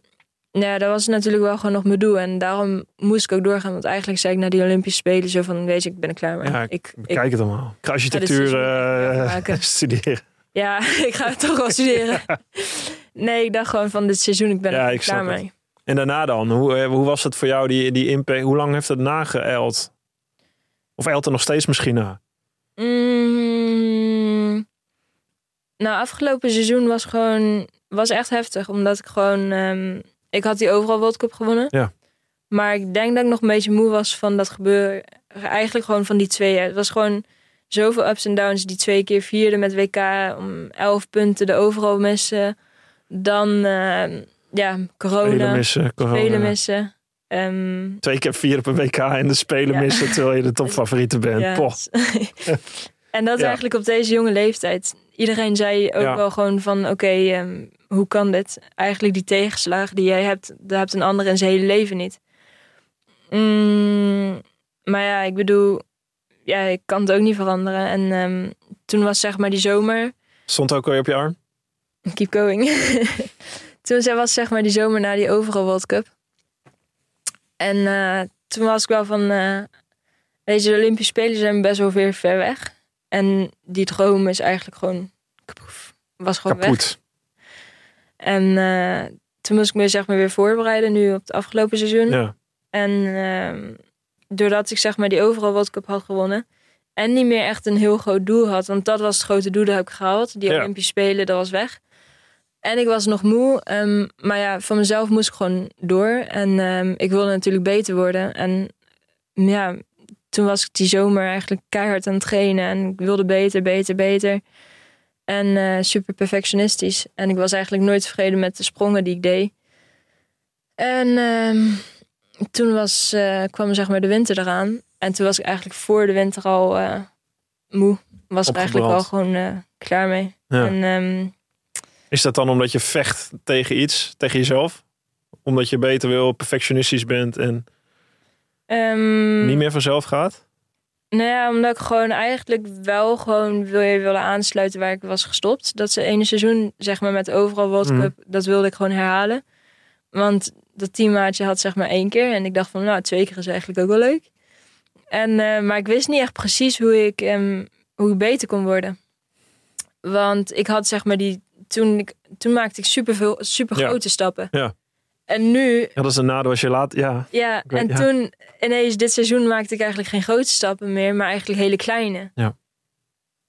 Speaker 2: ja, dat was natuurlijk wel gewoon nog mijn doel. En daarom moest ik ook doorgaan. Want eigenlijk zei ik naar die Olympische Spelen zo van... weet je, ik ben er klaar mee.
Speaker 1: Ja,
Speaker 2: ik, ik,
Speaker 1: Bekijk het allemaal. Ik ga architectuur
Speaker 2: Ja,
Speaker 1: eh, studeren.
Speaker 2: ja, ik ga het toch wel studeren. Nee, ik dacht gewoon van dit seizoen, ik ben
Speaker 1: Ja,
Speaker 2: er
Speaker 1: ik
Speaker 2: klaar
Speaker 1: het.
Speaker 2: mee.
Speaker 1: En daarna dan? Hoe, eh, hoe was het voor jou, die, die impact? Hoe lang heeft het nageëld? Of eilt er nog steeds misschien na?
Speaker 2: Mm, nou, afgelopen seizoen was gewoon was echt heftig. Omdat ik gewoon... ehm, ik had die overal World Cup gewonnen.
Speaker 1: Ja.
Speaker 2: Maar ik denk dat ik nog een beetje moe was van dat gebeuren. Eigenlijk gewoon van die twee. Het was gewoon zoveel ups en downs. Die twee keer vierde met WK. Om elf punten de overal missen. Dan ehm, ja, corona.
Speaker 1: Spelen missen, corona.
Speaker 2: Spelen missen. Ehm,
Speaker 1: Twee keer vier op een WK en de Spelen
Speaker 2: Ja.
Speaker 1: missen terwijl je de topfavoriete bent.
Speaker 2: Ja.
Speaker 1: Poh.
Speaker 2: en dat
Speaker 1: Ja.
Speaker 2: eigenlijk op deze jonge leeftijd. Iedereen zei ook wel gewoon van oké, ehm, hoe kan dit? Eigenlijk die tegenslagen die jij hebt, daar hebt een ander in zijn hele leven niet. Mm, maar ja, ik bedoel, ja, ik kan het ook niet veranderen. En ehm, toen was zeg maar die zomer,
Speaker 1: Stond ook weer op je arm?
Speaker 2: keep going. toen was zeg maar die zomer na die overal World Cup. En eh, toen was ik wel van, eh deze Olympische Spelen zijn best wel weer ver weg. En die droom is eigenlijk gewoon, was gewoon weg. En eh, toen moest ik me zeg maar weer voorbereiden nu op het afgelopen seizoen.
Speaker 1: Ja.
Speaker 2: En ehm, doordat ik zeg maar die overal World Cup had gewonnen. en niet meer echt een heel groot doel had. Want dat was het grote doel dat heb ik gehaald. Die
Speaker 1: Ja.
Speaker 2: Olympische Spelen, dat was weg. En ik was nog moe. ehm, maar ja, van mezelf moest ik gewoon door. En ehm, ik wilde natuurlijk beter worden. En ja, toen was ik die zomer eigenlijk keihard aan het trainen. En ik wilde beter, beter, beter. En eh, super perfectionistisch. En ik was eigenlijk nooit tevreden met de sprongen die ik deed. En ehm, toen was, eh, kwam zeg maar de winter eraan. En toen was ik eigenlijk voor de winter al eh, moe. Was ik eigenlijk al gewoon klaar mee.
Speaker 1: Ja.
Speaker 2: En ehm,
Speaker 1: Is dat dan omdat je vecht tegen iets, tegen jezelf? Omdat je beter wil, perfectionistisch bent en
Speaker 2: ehm,
Speaker 1: niet meer vanzelf gaat?
Speaker 2: Nou ja, omdat ik gewoon eigenlijk wel gewoon wil je willen aansluiten waar ik was gestopt. Dat ze ene seizoen, zeg maar, met overal World
Speaker 1: Mhm.
Speaker 2: Cup, dat wilde ik gewoon herhalen. Want dat teammaatje had zeg maar één keer. En ik dacht van, nou, twee keer is eigenlijk ook wel leuk. En, eh, maar ik wist niet echt precies hoe ik, ehm, hoe ik beter kon worden. Want ik had zeg maar die, toen, ik, toen maakte ik super veel, super
Speaker 1: Ja.
Speaker 2: grote stappen.
Speaker 1: Ja.
Speaker 2: En nu
Speaker 1: Ja, dat is een nadeel als je laat. Ja,
Speaker 2: ja,
Speaker 1: weet-
Speaker 2: en
Speaker 1: ja.
Speaker 2: toen ineens dit seizoen maakte ik eigenlijk geen grote stappen meer, maar eigenlijk hele kleine.
Speaker 1: Ja.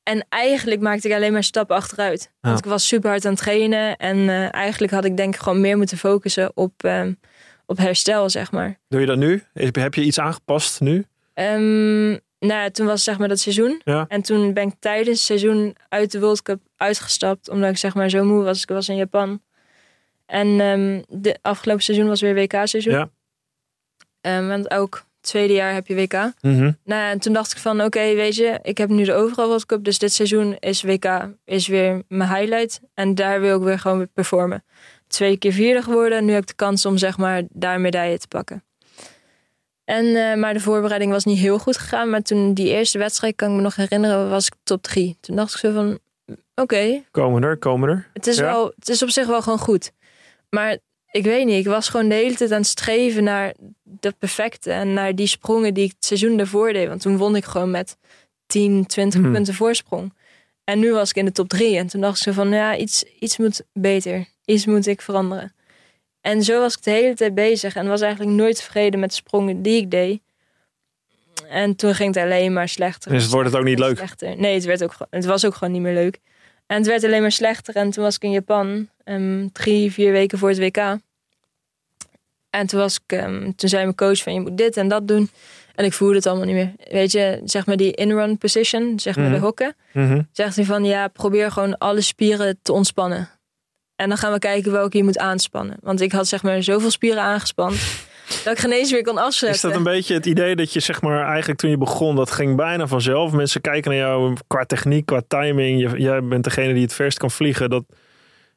Speaker 2: En eigenlijk maakte ik alleen maar stappen achteruit. Want ik was super hard aan het trainen en eh, eigenlijk had ik denk ik gewoon meer moeten focussen op, ehm, op herstel, zeg maar.
Speaker 1: doe je dat nu? Heb je iets aangepast nu?
Speaker 2: Ehm, nou, ja, toen was zeg maar dat seizoen.
Speaker 1: Ja.
Speaker 2: En toen ben ik tijdens het seizoen uit de World Cup uitgestapt. Omdat ik zeg maar zo moe was. Ik was in Japan. En ehm de afgelopen seizoen was weer WK-seizoen.
Speaker 1: Ja.
Speaker 2: Ehm, want ook tweede jaar heb je WK.
Speaker 1: Mhm.
Speaker 2: Nou, ja, en toen dacht ik van, oké, weet je, ik heb nu de overal World Cup, dus dit seizoen is WK, is weer mijn highlight. En daar wil ik weer gewoon weer performen. Twee keer vierde geworden, nu heb ik de kans om zeg maar daar medaille te pakken. En, eh, maar de voorbereiding was niet heel goed gegaan, maar toen die eerste wedstrijd, kan ik me nog herinneren, was ik top drie. Toen dacht ik zo van, oké,
Speaker 1: Komen er, komen er.
Speaker 2: het is,
Speaker 1: Ja.
Speaker 2: wel, het is op zich wel gewoon goed. Maar ik weet niet, ik was gewoon de hele tijd aan het streven naar dat perfecte. En naar die sprongen die ik het seizoen daarvoor deed. Want toen won ik gewoon met 10, 20
Speaker 1: Hmm.
Speaker 2: punten voorsprong. En nu was ik in de top 3. En toen dacht ik zo van, ja, iets, iets moet beter. Iets moet ik veranderen. En zo was ik de hele tijd bezig. En was eigenlijk nooit tevreden met de sprongen die ik deed. En toen ging het alleen maar slechter.
Speaker 1: Dus wordt het ook niet leuk?
Speaker 2: Slechter. Nee, het, werd ook, het was ook gewoon niet meer leuk. En het werd alleen maar slechter. En toen was ik in Japan, ehm, drie, vier weken voor het WK. En toen, was ik, ehm, toen zei mijn coach van je moet dit en dat doen. En ik voelde het allemaal niet meer. Weet je, zeg maar die in-run position, zeg maar
Speaker 1: Mhm.
Speaker 2: de hokken.
Speaker 1: Mhm.
Speaker 2: Zegt hij van ja, probeer gewoon alle spieren te ontspannen. En dan gaan we kijken welke je moet aanspannen. Want ik had zeg maar zoveel spieren aangespand dat ik geen eens meer kon afzetten.
Speaker 1: Is dat een beetje het idee dat je zeg maar eigenlijk toen je begon, dat ging bijna vanzelf. Mensen kijken naar jou qua techniek, qua timing. Je, jij bent degene die het verst kan vliegen. Dat,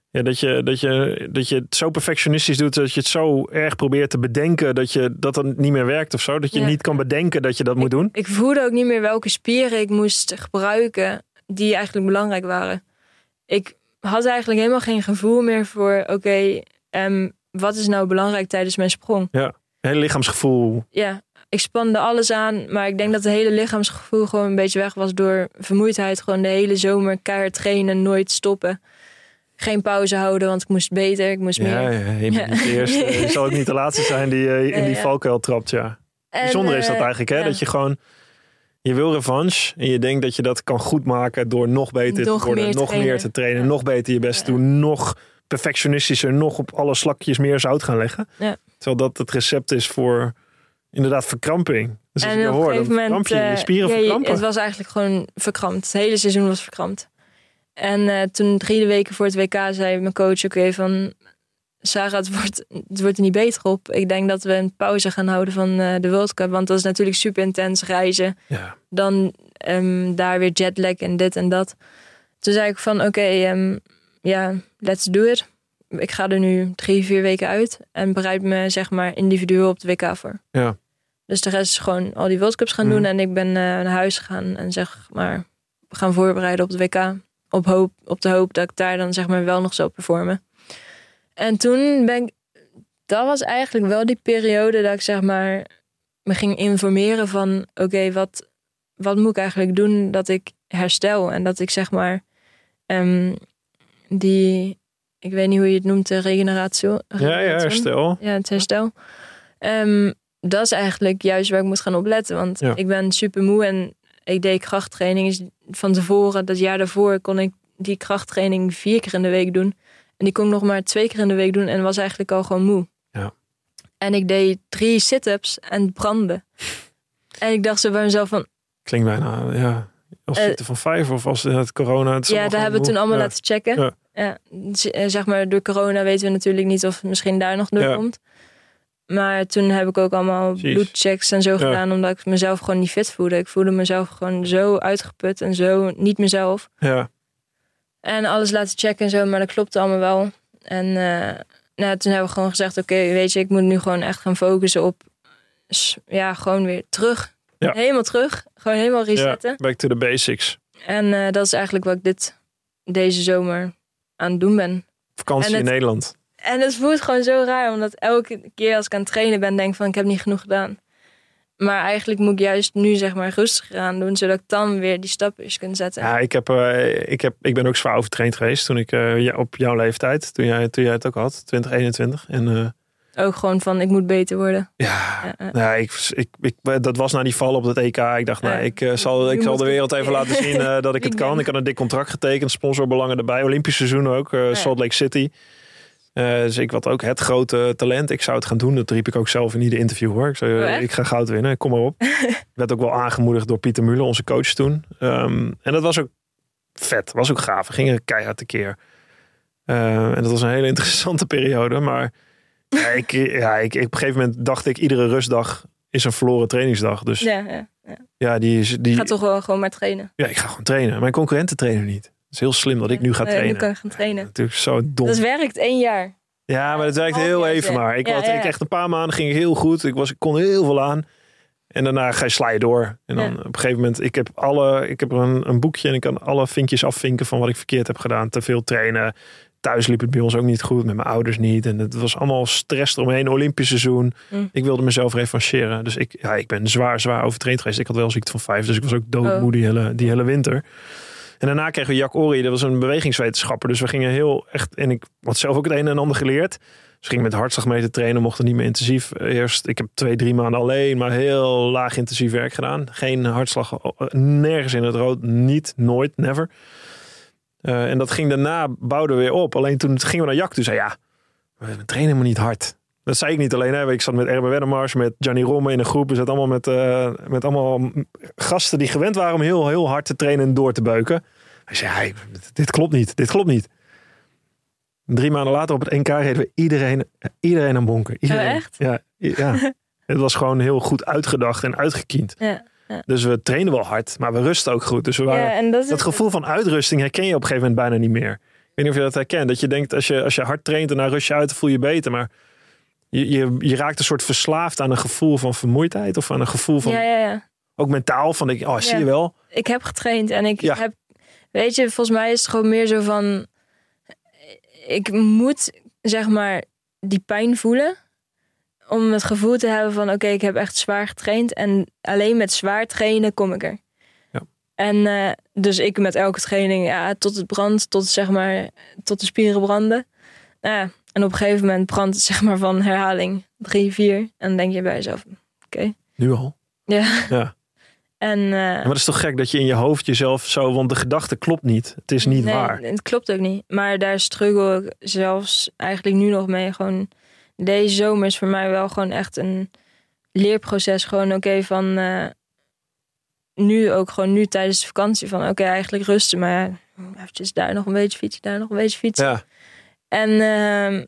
Speaker 1: ja, dat, je, dat, je, dat je het zo perfectionistisch doet, dat je het zo erg probeert te bedenken dat, je, dat het niet meer werkt of zo. Dat je
Speaker 2: Ja.
Speaker 1: niet kan bedenken dat je dat moet doen.
Speaker 2: Ik voelde ook niet meer welke spieren ik moest gebruiken die eigenlijk belangrijk waren. Ik had eigenlijk helemaal geen gevoel meer voor, oké, ehm, wat is nou belangrijk tijdens mijn sprong?
Speaker 1: Hele lichaamsgevoel.
Speaker 2: Ja, ik spande alles aan, maar ik denk dat het hele lichaamsgevoel gewoon een beetje weg was door vermoeidheid. Gewoon de hele zomer keihard trainen, nooit stoppen. Geen pauze houden, want ik moest beter, ik moest
Speaker 1: Ja,
Speaker 2: meer.
Speaker 1: ja, je
Speaker 2: Ja.
Speaker 1: niet de eerste. Je zal ook niet de laatste zijn die eh, in die
Speaker 2: ja.
Speaker 1: valkuil trapt, ja.
Speaker 2: En,
Speaker 1: Bijzonder is dat
Speaker 2: eh,
Speaker 1: eigenlijk, hè? Dat je gewoon... Je wil revanche en je denkt dat je dat kan goedmaken door nog beter
Speaker 2: Nog
Speaker 1: te worden, nog meer te trainen, nog beter je best te doen, nog perfectionistischer, nog op alle slakjes meer zout gaan leggen.
Speaker 2: Ja.
Speaker 1: Terwijl dat het recept is voor inderdaad verkramping. Dus
Speaker 2: En
Speaker 1: je
Speaker 2: op een
Speaker 1: hoort, dan
Speaker 2: gegeven moment...
Speaker 1: je, je
Speaker 2: eh,
Speaker 1: spieren
Speaker 2: ja,
Speaker 1: verkrampen.
Speaker 2: Het was eigenlijk gewoon verkrampt. Het hele seizoen was verkrampt. En eh, toen drie weken voor het WK zei mijn coach... Oké, van... Sarah, het wordt, het wordt er niet beter op. Ik denk dat we een pauze gaan houden van eh, de World Cup. Want dat is natuurlijk super intens reizen.
Speaker 1: Ja.
Speaker 2: Dan ehm, daar weer jetlag en dit en dat. Toen zei ik van oké, ehm, ja, let's do it. Ik ga er nu drie, vier weken uit. En bereid me zeg maar individueel op de WK voor.
Speaker 1: Ja.
Speaker 2: Dus de rest is gewoon al die World Cups gaan
Speaker 1: Mhm.
Speaker 2: doen. En ik ben eh, naar huis gegaan en zeg maar... We gaan voorbereiden op de WK. Op, hoop, op de hoop dat ik daar dan zeg maar wel nog zou performen. En toen ben ik... Dat was eigenlijk wel die periode dat ik zeg maar... Me ging informeren van... Oké, wat, wat moet ik eigenlijk doen dat ik herstel? En dat ik zeg maar... ehm, die... Ik weet niet hoe je het noemt, de regeneratie.
Speaker 1: ja, ja, herstel.
Speaker 2: Ja, het herstel. Ehm, dat is eigenlijk juist waar ik moet gaan opletten. Want
Speaker 1: Ja.
Speaker 2: ik ben super moe en ik deed krachttraining van tevoren. Dat jaar daarvoor kon ik die krachttraining vier keer in de week doen. En die kon ik nog maar twee keer in de week doen en was eigenlijk al gewoon moe.
Speaker 1: Ja.
Speaker 2: En ik deed drie sit-ups en brandde. en ik dacht zo bij mezelf van,
Speaker 1: Klinkt bijna, ja. Als zitten van vijf of als het corona. Het
Speaker 2: ja, daar hebben we toen allemaal laten checken.
Speaker 1: Ja.
Speaker 2: Ja. z- eh, zeg maar, door corona weten we natuurlijk niet of het misschien daar nog door
Speaker 1: Ja.
Speaker 2: komt. Maar toen heb ik ook allemaal bloedchecks en zo gedaan, omdat ik mezelf gewoon niet fit voelde. Ik voelde mezelf gewoon zo uitgeput en zo niet mezelf.
Speaker 1: Ja.
Speaker 2: En alles laten checken en zo, maar dat klopte allemaal wel. En eh, nou, toen hebben we gewoon gezegd, oké, weet je, ik moet nu gewoon echt gaan focussen op, ja, gewoon weer terug.
Speaker 1: Ja.
Speaker 2: Helemaal terug. Gewoon helemaal resetten.
Speaker 1: Back to the basics.
Speaker 2: En eh, dat is eigenlijk wat ik dit, deze zomer aan het doen ben.
Speaker 1: Vakantie in Nederland.
Speaker 2: En het voelt gewoon zo raar, omdat elke keer als ik aan het trainen ben, denk van ik heb niet genoeg gedaan. Maar eigenlijk moet ik juist nu zeg maar rustiger aan doen, zodat ik dan weer die stapjes kan zetten.
Speaker 1: Ja, ik, heb, eh, ik, heb, ik ben ook zwaar overtraind geweest toen ik ja, op jouw leeftijd, toen jij, toen jij het ook had, 2021. En eh,
Speaker 2: Ook gewoon van ik moet beter worden.
Speaker 1: ja, nou, ik, ik, ik, dat was na die val op het EK. Ik dacht, nou,
Speaker 2: Ja.
Speaker 1: ik, eh, zal, ik zal de wereld even laten zien eh, dat ik het kan. Ik had een dik contract getekend, sponsorbelangen erbij. Olympisch seizoen ook, eh. Salt Lake City. Eh, dus ik had ook het grote talent. Ik zou het gaan doen. Dat riep ik ook zelf in ieder interview hoor. Ik zei,
Speaker 2: Oh,
Speaker 1: eh, ik ga goud winnen, kom maar op. Werd ook wel aangemoedigd door Pieter Muller, onze coach toen. Ehm, en dat was ook vet, was ook gaaf. We gingen keihard tekeer. Eh, en dat was een hele interessante periode. Maar ja, ik, ja, ik, op een gegeven moment dacht ik, iedere rustdag is een verloren trainingsdag. Dus ja,
Speaker 2: Ja, ja.
Speaker 1: die, is- die,
Speaker 2: Ik ga toch wel gewoon maar trainen.
Speaker 1: ja, ik ga gewoon trainen. Mijn concurrenten trainen niet. Het is heel slim dat ik nu ga trainen.
Speaker 2: Nu kan ik gaan trainen.
Speaker 1: Natuurlijk zo dom.
Speaker 2: Dat werkt één jaar.
Speaker 1: Ja, maar werkte
Speaker 2: half
Speaker 1: heel even maar. Ik,
Speaker 2: Ja,
Speaker 1: had,
Speaker 2: ja.
Speaker 1: ik echt een paar maanden ging heel goed. Ik, was, ik kon heel veel aan. En daarna ga je sla je door. En dan
Speaker 2: Ja.
Speaker 1: op een gegeven moment, ik heb, alle, ik heb een, een boekje en ik kan alle vinkjes afvinken van wat ik verkeerd heb gedaan. Te veel trainen. Thuis liep het bij ons ook niet goed, met mijn ouders niet. En het was allemaal stress eromheen. Olympisch seizoen.
Speaker 2: Mm.
Speaker 1: Ik wilde mezelf revancheren. Dus ik, ja, ik ben zwaar, zwaar overtraind geweest. Ik had wel ziekte van vijf, dus ik was ook doodmoe
Speaker 2: Oh.
Speaker 1: die, hele, die hele winter. En daarna kregen we Jack Ori, dat was een bewegingswetenschapper. Dus we gingen heel echt, en ik had zelf ook het een en ander geleerd. Dus ging met hartslagmeter trainen, mochten niet meer intensief. Eerst, ik heb twee, drie maanden alleen, maar heel laag intensief werk gedaan. Geen hartslag, eh, nergens in het rood, niet, nooit, never. Eh, en dat ging daarna, bouwden we weer op. Alleen toen gingen we naar Jack, toen zei ja, we trainen maar niet hard. Dat zei ik niet alleen. Hè. Ik zat met Erben Wennemars, met Gianni Romme in een groep. We zaten allemaal met, eh, met allemaal gasten die gewend waren om heel, heel hard te trainen en door te beuken. Hij zei, "Hey, dit klopt niet, dit klopt niet. Drie maanden later op het NK reden we iedereen, iedereen aan bonken. Iedereen.
Speaker 2: Oh, echt?
Speaker 1: Ja, ja. het was gewoon heel goed uitgedacht en uitgekiend.
Speaker 2: Ja.
Speaker 1: Dus we trainen wel hard, maar we rusten ook goed. Dus we waren,
Speaker 2: Ja, en dat
Speaker 1: gevoel van uitrusting herken je op een gegeven moment bijna niet meer. Ik weet niet of je dat herkent. Dat je denkt, als je, als je hard traint en dan rust je uit, dan voel je beter. Maar je, je, je raakt een soort verslaafd aan een gevoel van vermoeidheid. Of aan een gevoel van,
Speaker 2: Ja, ja, ja.
Speaker 1: ook mentaal, van ik, oh, zie je wel.
Speaker 2: ik heb getraind en ik heb, weet je, volgens mij is het gewoon meer zo van, ik moet zeg maar die pijn voelen om het gevoel te hebben van, oké, ik heb echt zwaar getraind en alleen met zwaar trainen kom ik er.
Speaker 1: Ja.
Speaker 2: En eh, dus ik met elke training, ja, tot het brandt, tot zeg maar, tot de spieren branden. Nou ja, en op een gegeven moment brandt het zeg maar van herhaling drie, vier. En dan denk je bij jezelf,
Speaker 1: Nu al.
Speaker 2: ja.
Speaker 1: Ja.
Speaker 2: En eh,
Speaker 1: Maar dat is toch gek dat je in je hoofd jezelf zo, want de gedachte klopt niet. Het is niet
Speaker 2: nee,
Speaker 1: waar.
Speaker 2: Het klopt ook niet. Maar daar struggle ik zelfs eigenlijk nu nog mee. Gewoon deze zomer is voor mij wel gewoon echt een leerproces. Gewoon oké van eh, nu ook gewoon nu tijdens de vakantie van oké eigenlijk rusten. Maar ja, eventjes daar nog een beetje fietsen, daar nog een beetje fietsen.
Speaker 1: Ja,
Speaker 2: En ehm,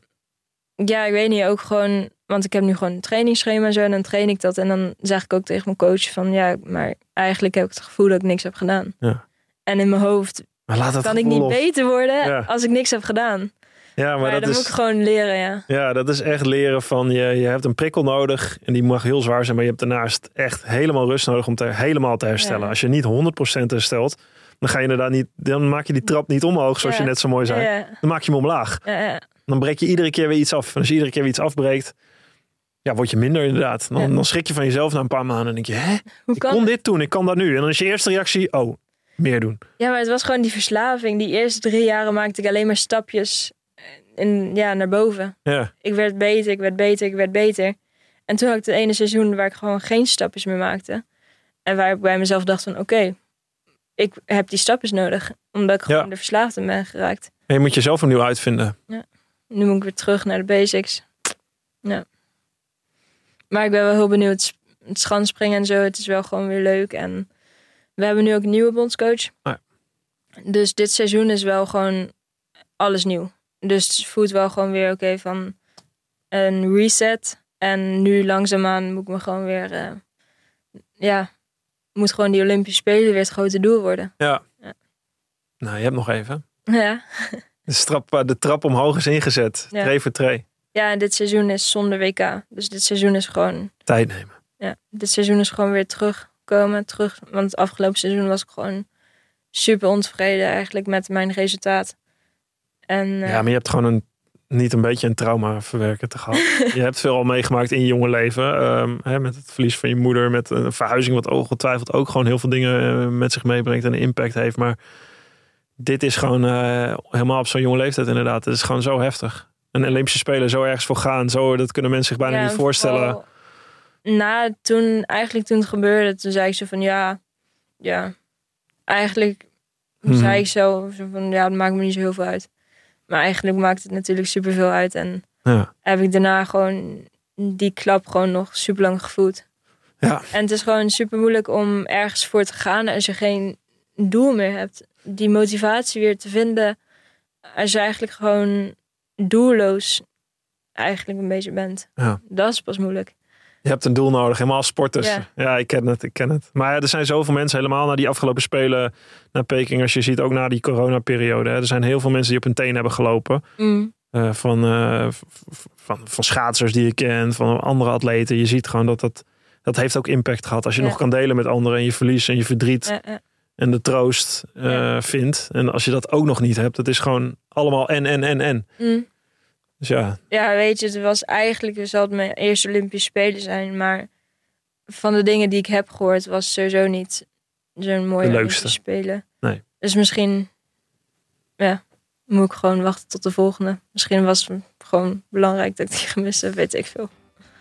Speaker 2: ja, ik weet niet, ook gewoon, want ik heb nu gewoon een trainingsschema en zo, en dan train ik dat. En dan zeg ik ook tegen mijn coach van, ja, maar eigenlijk heb ik het gevoel dat ik niks heb gedaan.
Speaker 1: Ja.
Speaker 2: En in mijn hoofd
Speaker 1: maar laat dat
Speaker 2: kan ik niet beter worden
Speaker 1: Ja.
Speaker 2: als ik niks heb gedaan.
Speaker 1: Ja,
Speaker 2: Maar,
Speaker 1: maar,
Speaker 2: dan
Speaker 1: dat
Speaker 2: moet
Speaker 1: is,
Speaker 2: ik gewoon leren, ja.
Speaker 1: ja, dat is echt leren van je, je hebt een prikkel nodig. En die mag heel zwaar zijn, maar je hebt daarnaast echt helemaal rust nodig om te, helemaal te herstellen.
Speaker 2: Ja.
Speaker 1: Als je niet 100% herstelt, dan ga je inderdaad niet, dan maak je die trap niet omhoog, zoals
Speaker 2: Ja.
Speaker 1: je net zo mooi zei.
Speaker 2: ja,
Speaker 1: Dan maak je hem omlaag. Dan breek je iedere keer weer iets af. En als je iedere keer weer iets afbreekt, ja, word je minder inderdaad. Dan, schrik je van jezelf na een paar maanden en denk je, hè,
Speaker 2: Hoe
Speaker 1: ik
Speaker 2: kan
Speaker 1: kon dit doen, ik kan dat nu. En dan is je eerste reactie, oh, meer doen.
Speaker 2: Ja, maar het was gewoon die verslaving. Die eerste drie jaren maakte ik alleen maar stapjes in, ja, naar boven.
Speaker 1: Ja,
Speaker 2: Ik werd beter, ik werd beter, ik werd beter. En toen had ik het ene seizoen waar ik gewoon geen stapjes meer maakte. En waar ik bij mezelf dacht van oké, ik heb die stapjes nodig. Omdat ik gewoon
Speaker 1: Ja.
Speaker 2: de verslaafde ben geraakt.
Speaker 1: En je moet jezelf opnieuw uitvinden.
Speaker 2: Nu moet ik weer terug naar de basics. Ja. Maar ik ben wel heel benieuwd. Het schansspringen en zo, het is wel gewoon weer leuk. En we hebben nu ook een nieuwe bondscoach.
Speaker 1: Ah
Speaker 2: Dus dit seizoen is wel gewoon alles nieuw. Dus het voelt wel gewoon weer oké van een reset. En nu langzaamaan moet ik me gewoon weer... eh, ja, moet gewoon die Olympische Spelen weer het grote doel worden.
Speaker 1: Ja.
Speaker 2: Ja.
Speaker 1: Nou, je hebt nog even.
Speaker 2: Ja.
Speaker 1: De, strap, de trap omhoog is ingezet.
Speaker 2: Ja.
Speaker 1: Tree voor tree.
Speaker 2: ja, en dit seizoen is zonder WK. Dus dit seizoen is gewoon
Speaker 1: Tijd nemen.
Speaker 2: ja, dit seizoen is gewoon weer terugkomen. Terug, want het afgelopen seizoen was ik gewoon super ontevreden eigenlijk met mijn resultaat. En eh,
Speaker 1: Ja, maar je hebt gewoon een, niet een beetje een trauma verwerken te gehad. je hebt veel al meegemaakt in je jonge leven. ehm, hè, met het verlies van je moeder. Met een verhuizing wat ongetwijfeld ook gewoon heel veel dingen eh, met zich meebrengt. En een impact heeft. Maar dit is gewoon eh, helemaal op zo'n jonge leeftijd inderdaad. Het is gewoon zo heftig. Een Olympische Spelen zo ergens voor gaan. Zo, dat kunnen mensen zich bijna
Speaker 2: ja,
Speaker 1: niet voorstellen.
Speaker 2: Na toen, eigenlijk toen het gebeurde, toen zei ik zo van ja, ja, eigenlijk
Speaker 1: Mhm.
Speaker 2: zei ik zo, zo van ja, het maakt me niet zo heel veel uit. Maar eigenlijk maakt het natuurlijk super veel uit. En
Speaker 1: Ja.
Speaker 2: heb ik daarna gewoon die klap gewoon nog super lang gevoeld.
Speaker 1: Ja.
Speaker 2: En het is gewoon super moeilijk om ergens voor te gaan als je geen doel meer hebt. Die motivatie weer te vinden als je eigenlijk gewoon doelloos eigenlijk een beetje bent.
Speaker 1: Ja.
Speaker 2: Dat is pas moeilijk.
Speaker 1: Je hebt een doel nodig, helemaal als sporters. Ja.
Speaker 2: Ja.
Speaker 1: ik ken het, ik ken het. Maar ja, er zijn zoveel mensen helemaal na die afgelopen spelen naar Peking. Als je ziet, ook na die coronaperiode. hè. Er zijn heel veel mensen die op hun teen hebben gelopen.
Speaker 2: Mm.
Speaker 1: Eh, van, eh, van, van schaatsers die je kent, van andere atleten. Je ziet gewoon dat dat, dat heeft ook impact gehad. Als je nog kan delen met anderen en je verlies en je verdriet en de troost eh, vindt. En als je dat ook nog niet hebt, het is gewoon allemaal en, en, en, en.
Speaker 2: Mm.
Speaker 1: Dus ja,
Speaker 2: ja, weet je, het was eigenlijk, het zal het mijn eerste Olympische Spelen zijn. Maar van de dingen die ik heb gehoord, was sowieso niet zo'n mooie. Olympische Spelen.
Speaker 1: Nee.
Speaker 2: Dus misschien, ja, moet ik gewoon wachten tot de volgende. Misschien was het gewoon belangrijk dat ik die gemist heb, weet ik veel.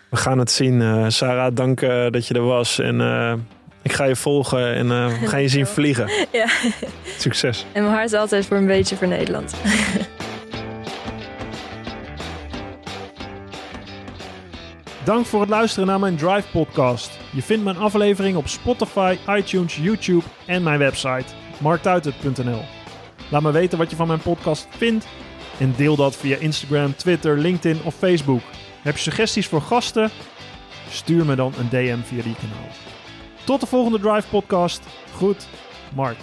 Speaker 1: we gaan het zien. Eh, Sarah, dank eh, dat je er was. En eh, ik ga je volgen en we gaan je zien vliegen.
Speaker 2: Ja.
Speaker 1: Succes.
Speaker 2: En mijn hart altijd voor een beetje voor Nederland.
Speaker 4: Dank voor het luisteren naar mijn Drive podcast. Je vindt mijn aflevering op Spotify, iTunes, YouTube en mijn website marktuitert.nl. Laat me weten wat je van mijn podcast vindt en deel dat via Instagram, Twitter, LinkedIn of Facebook. Heb je suggesties voor gasten? Stuur me dan een DM via die kanaal. Tot de volgende Drive podcast. Goed, Mark.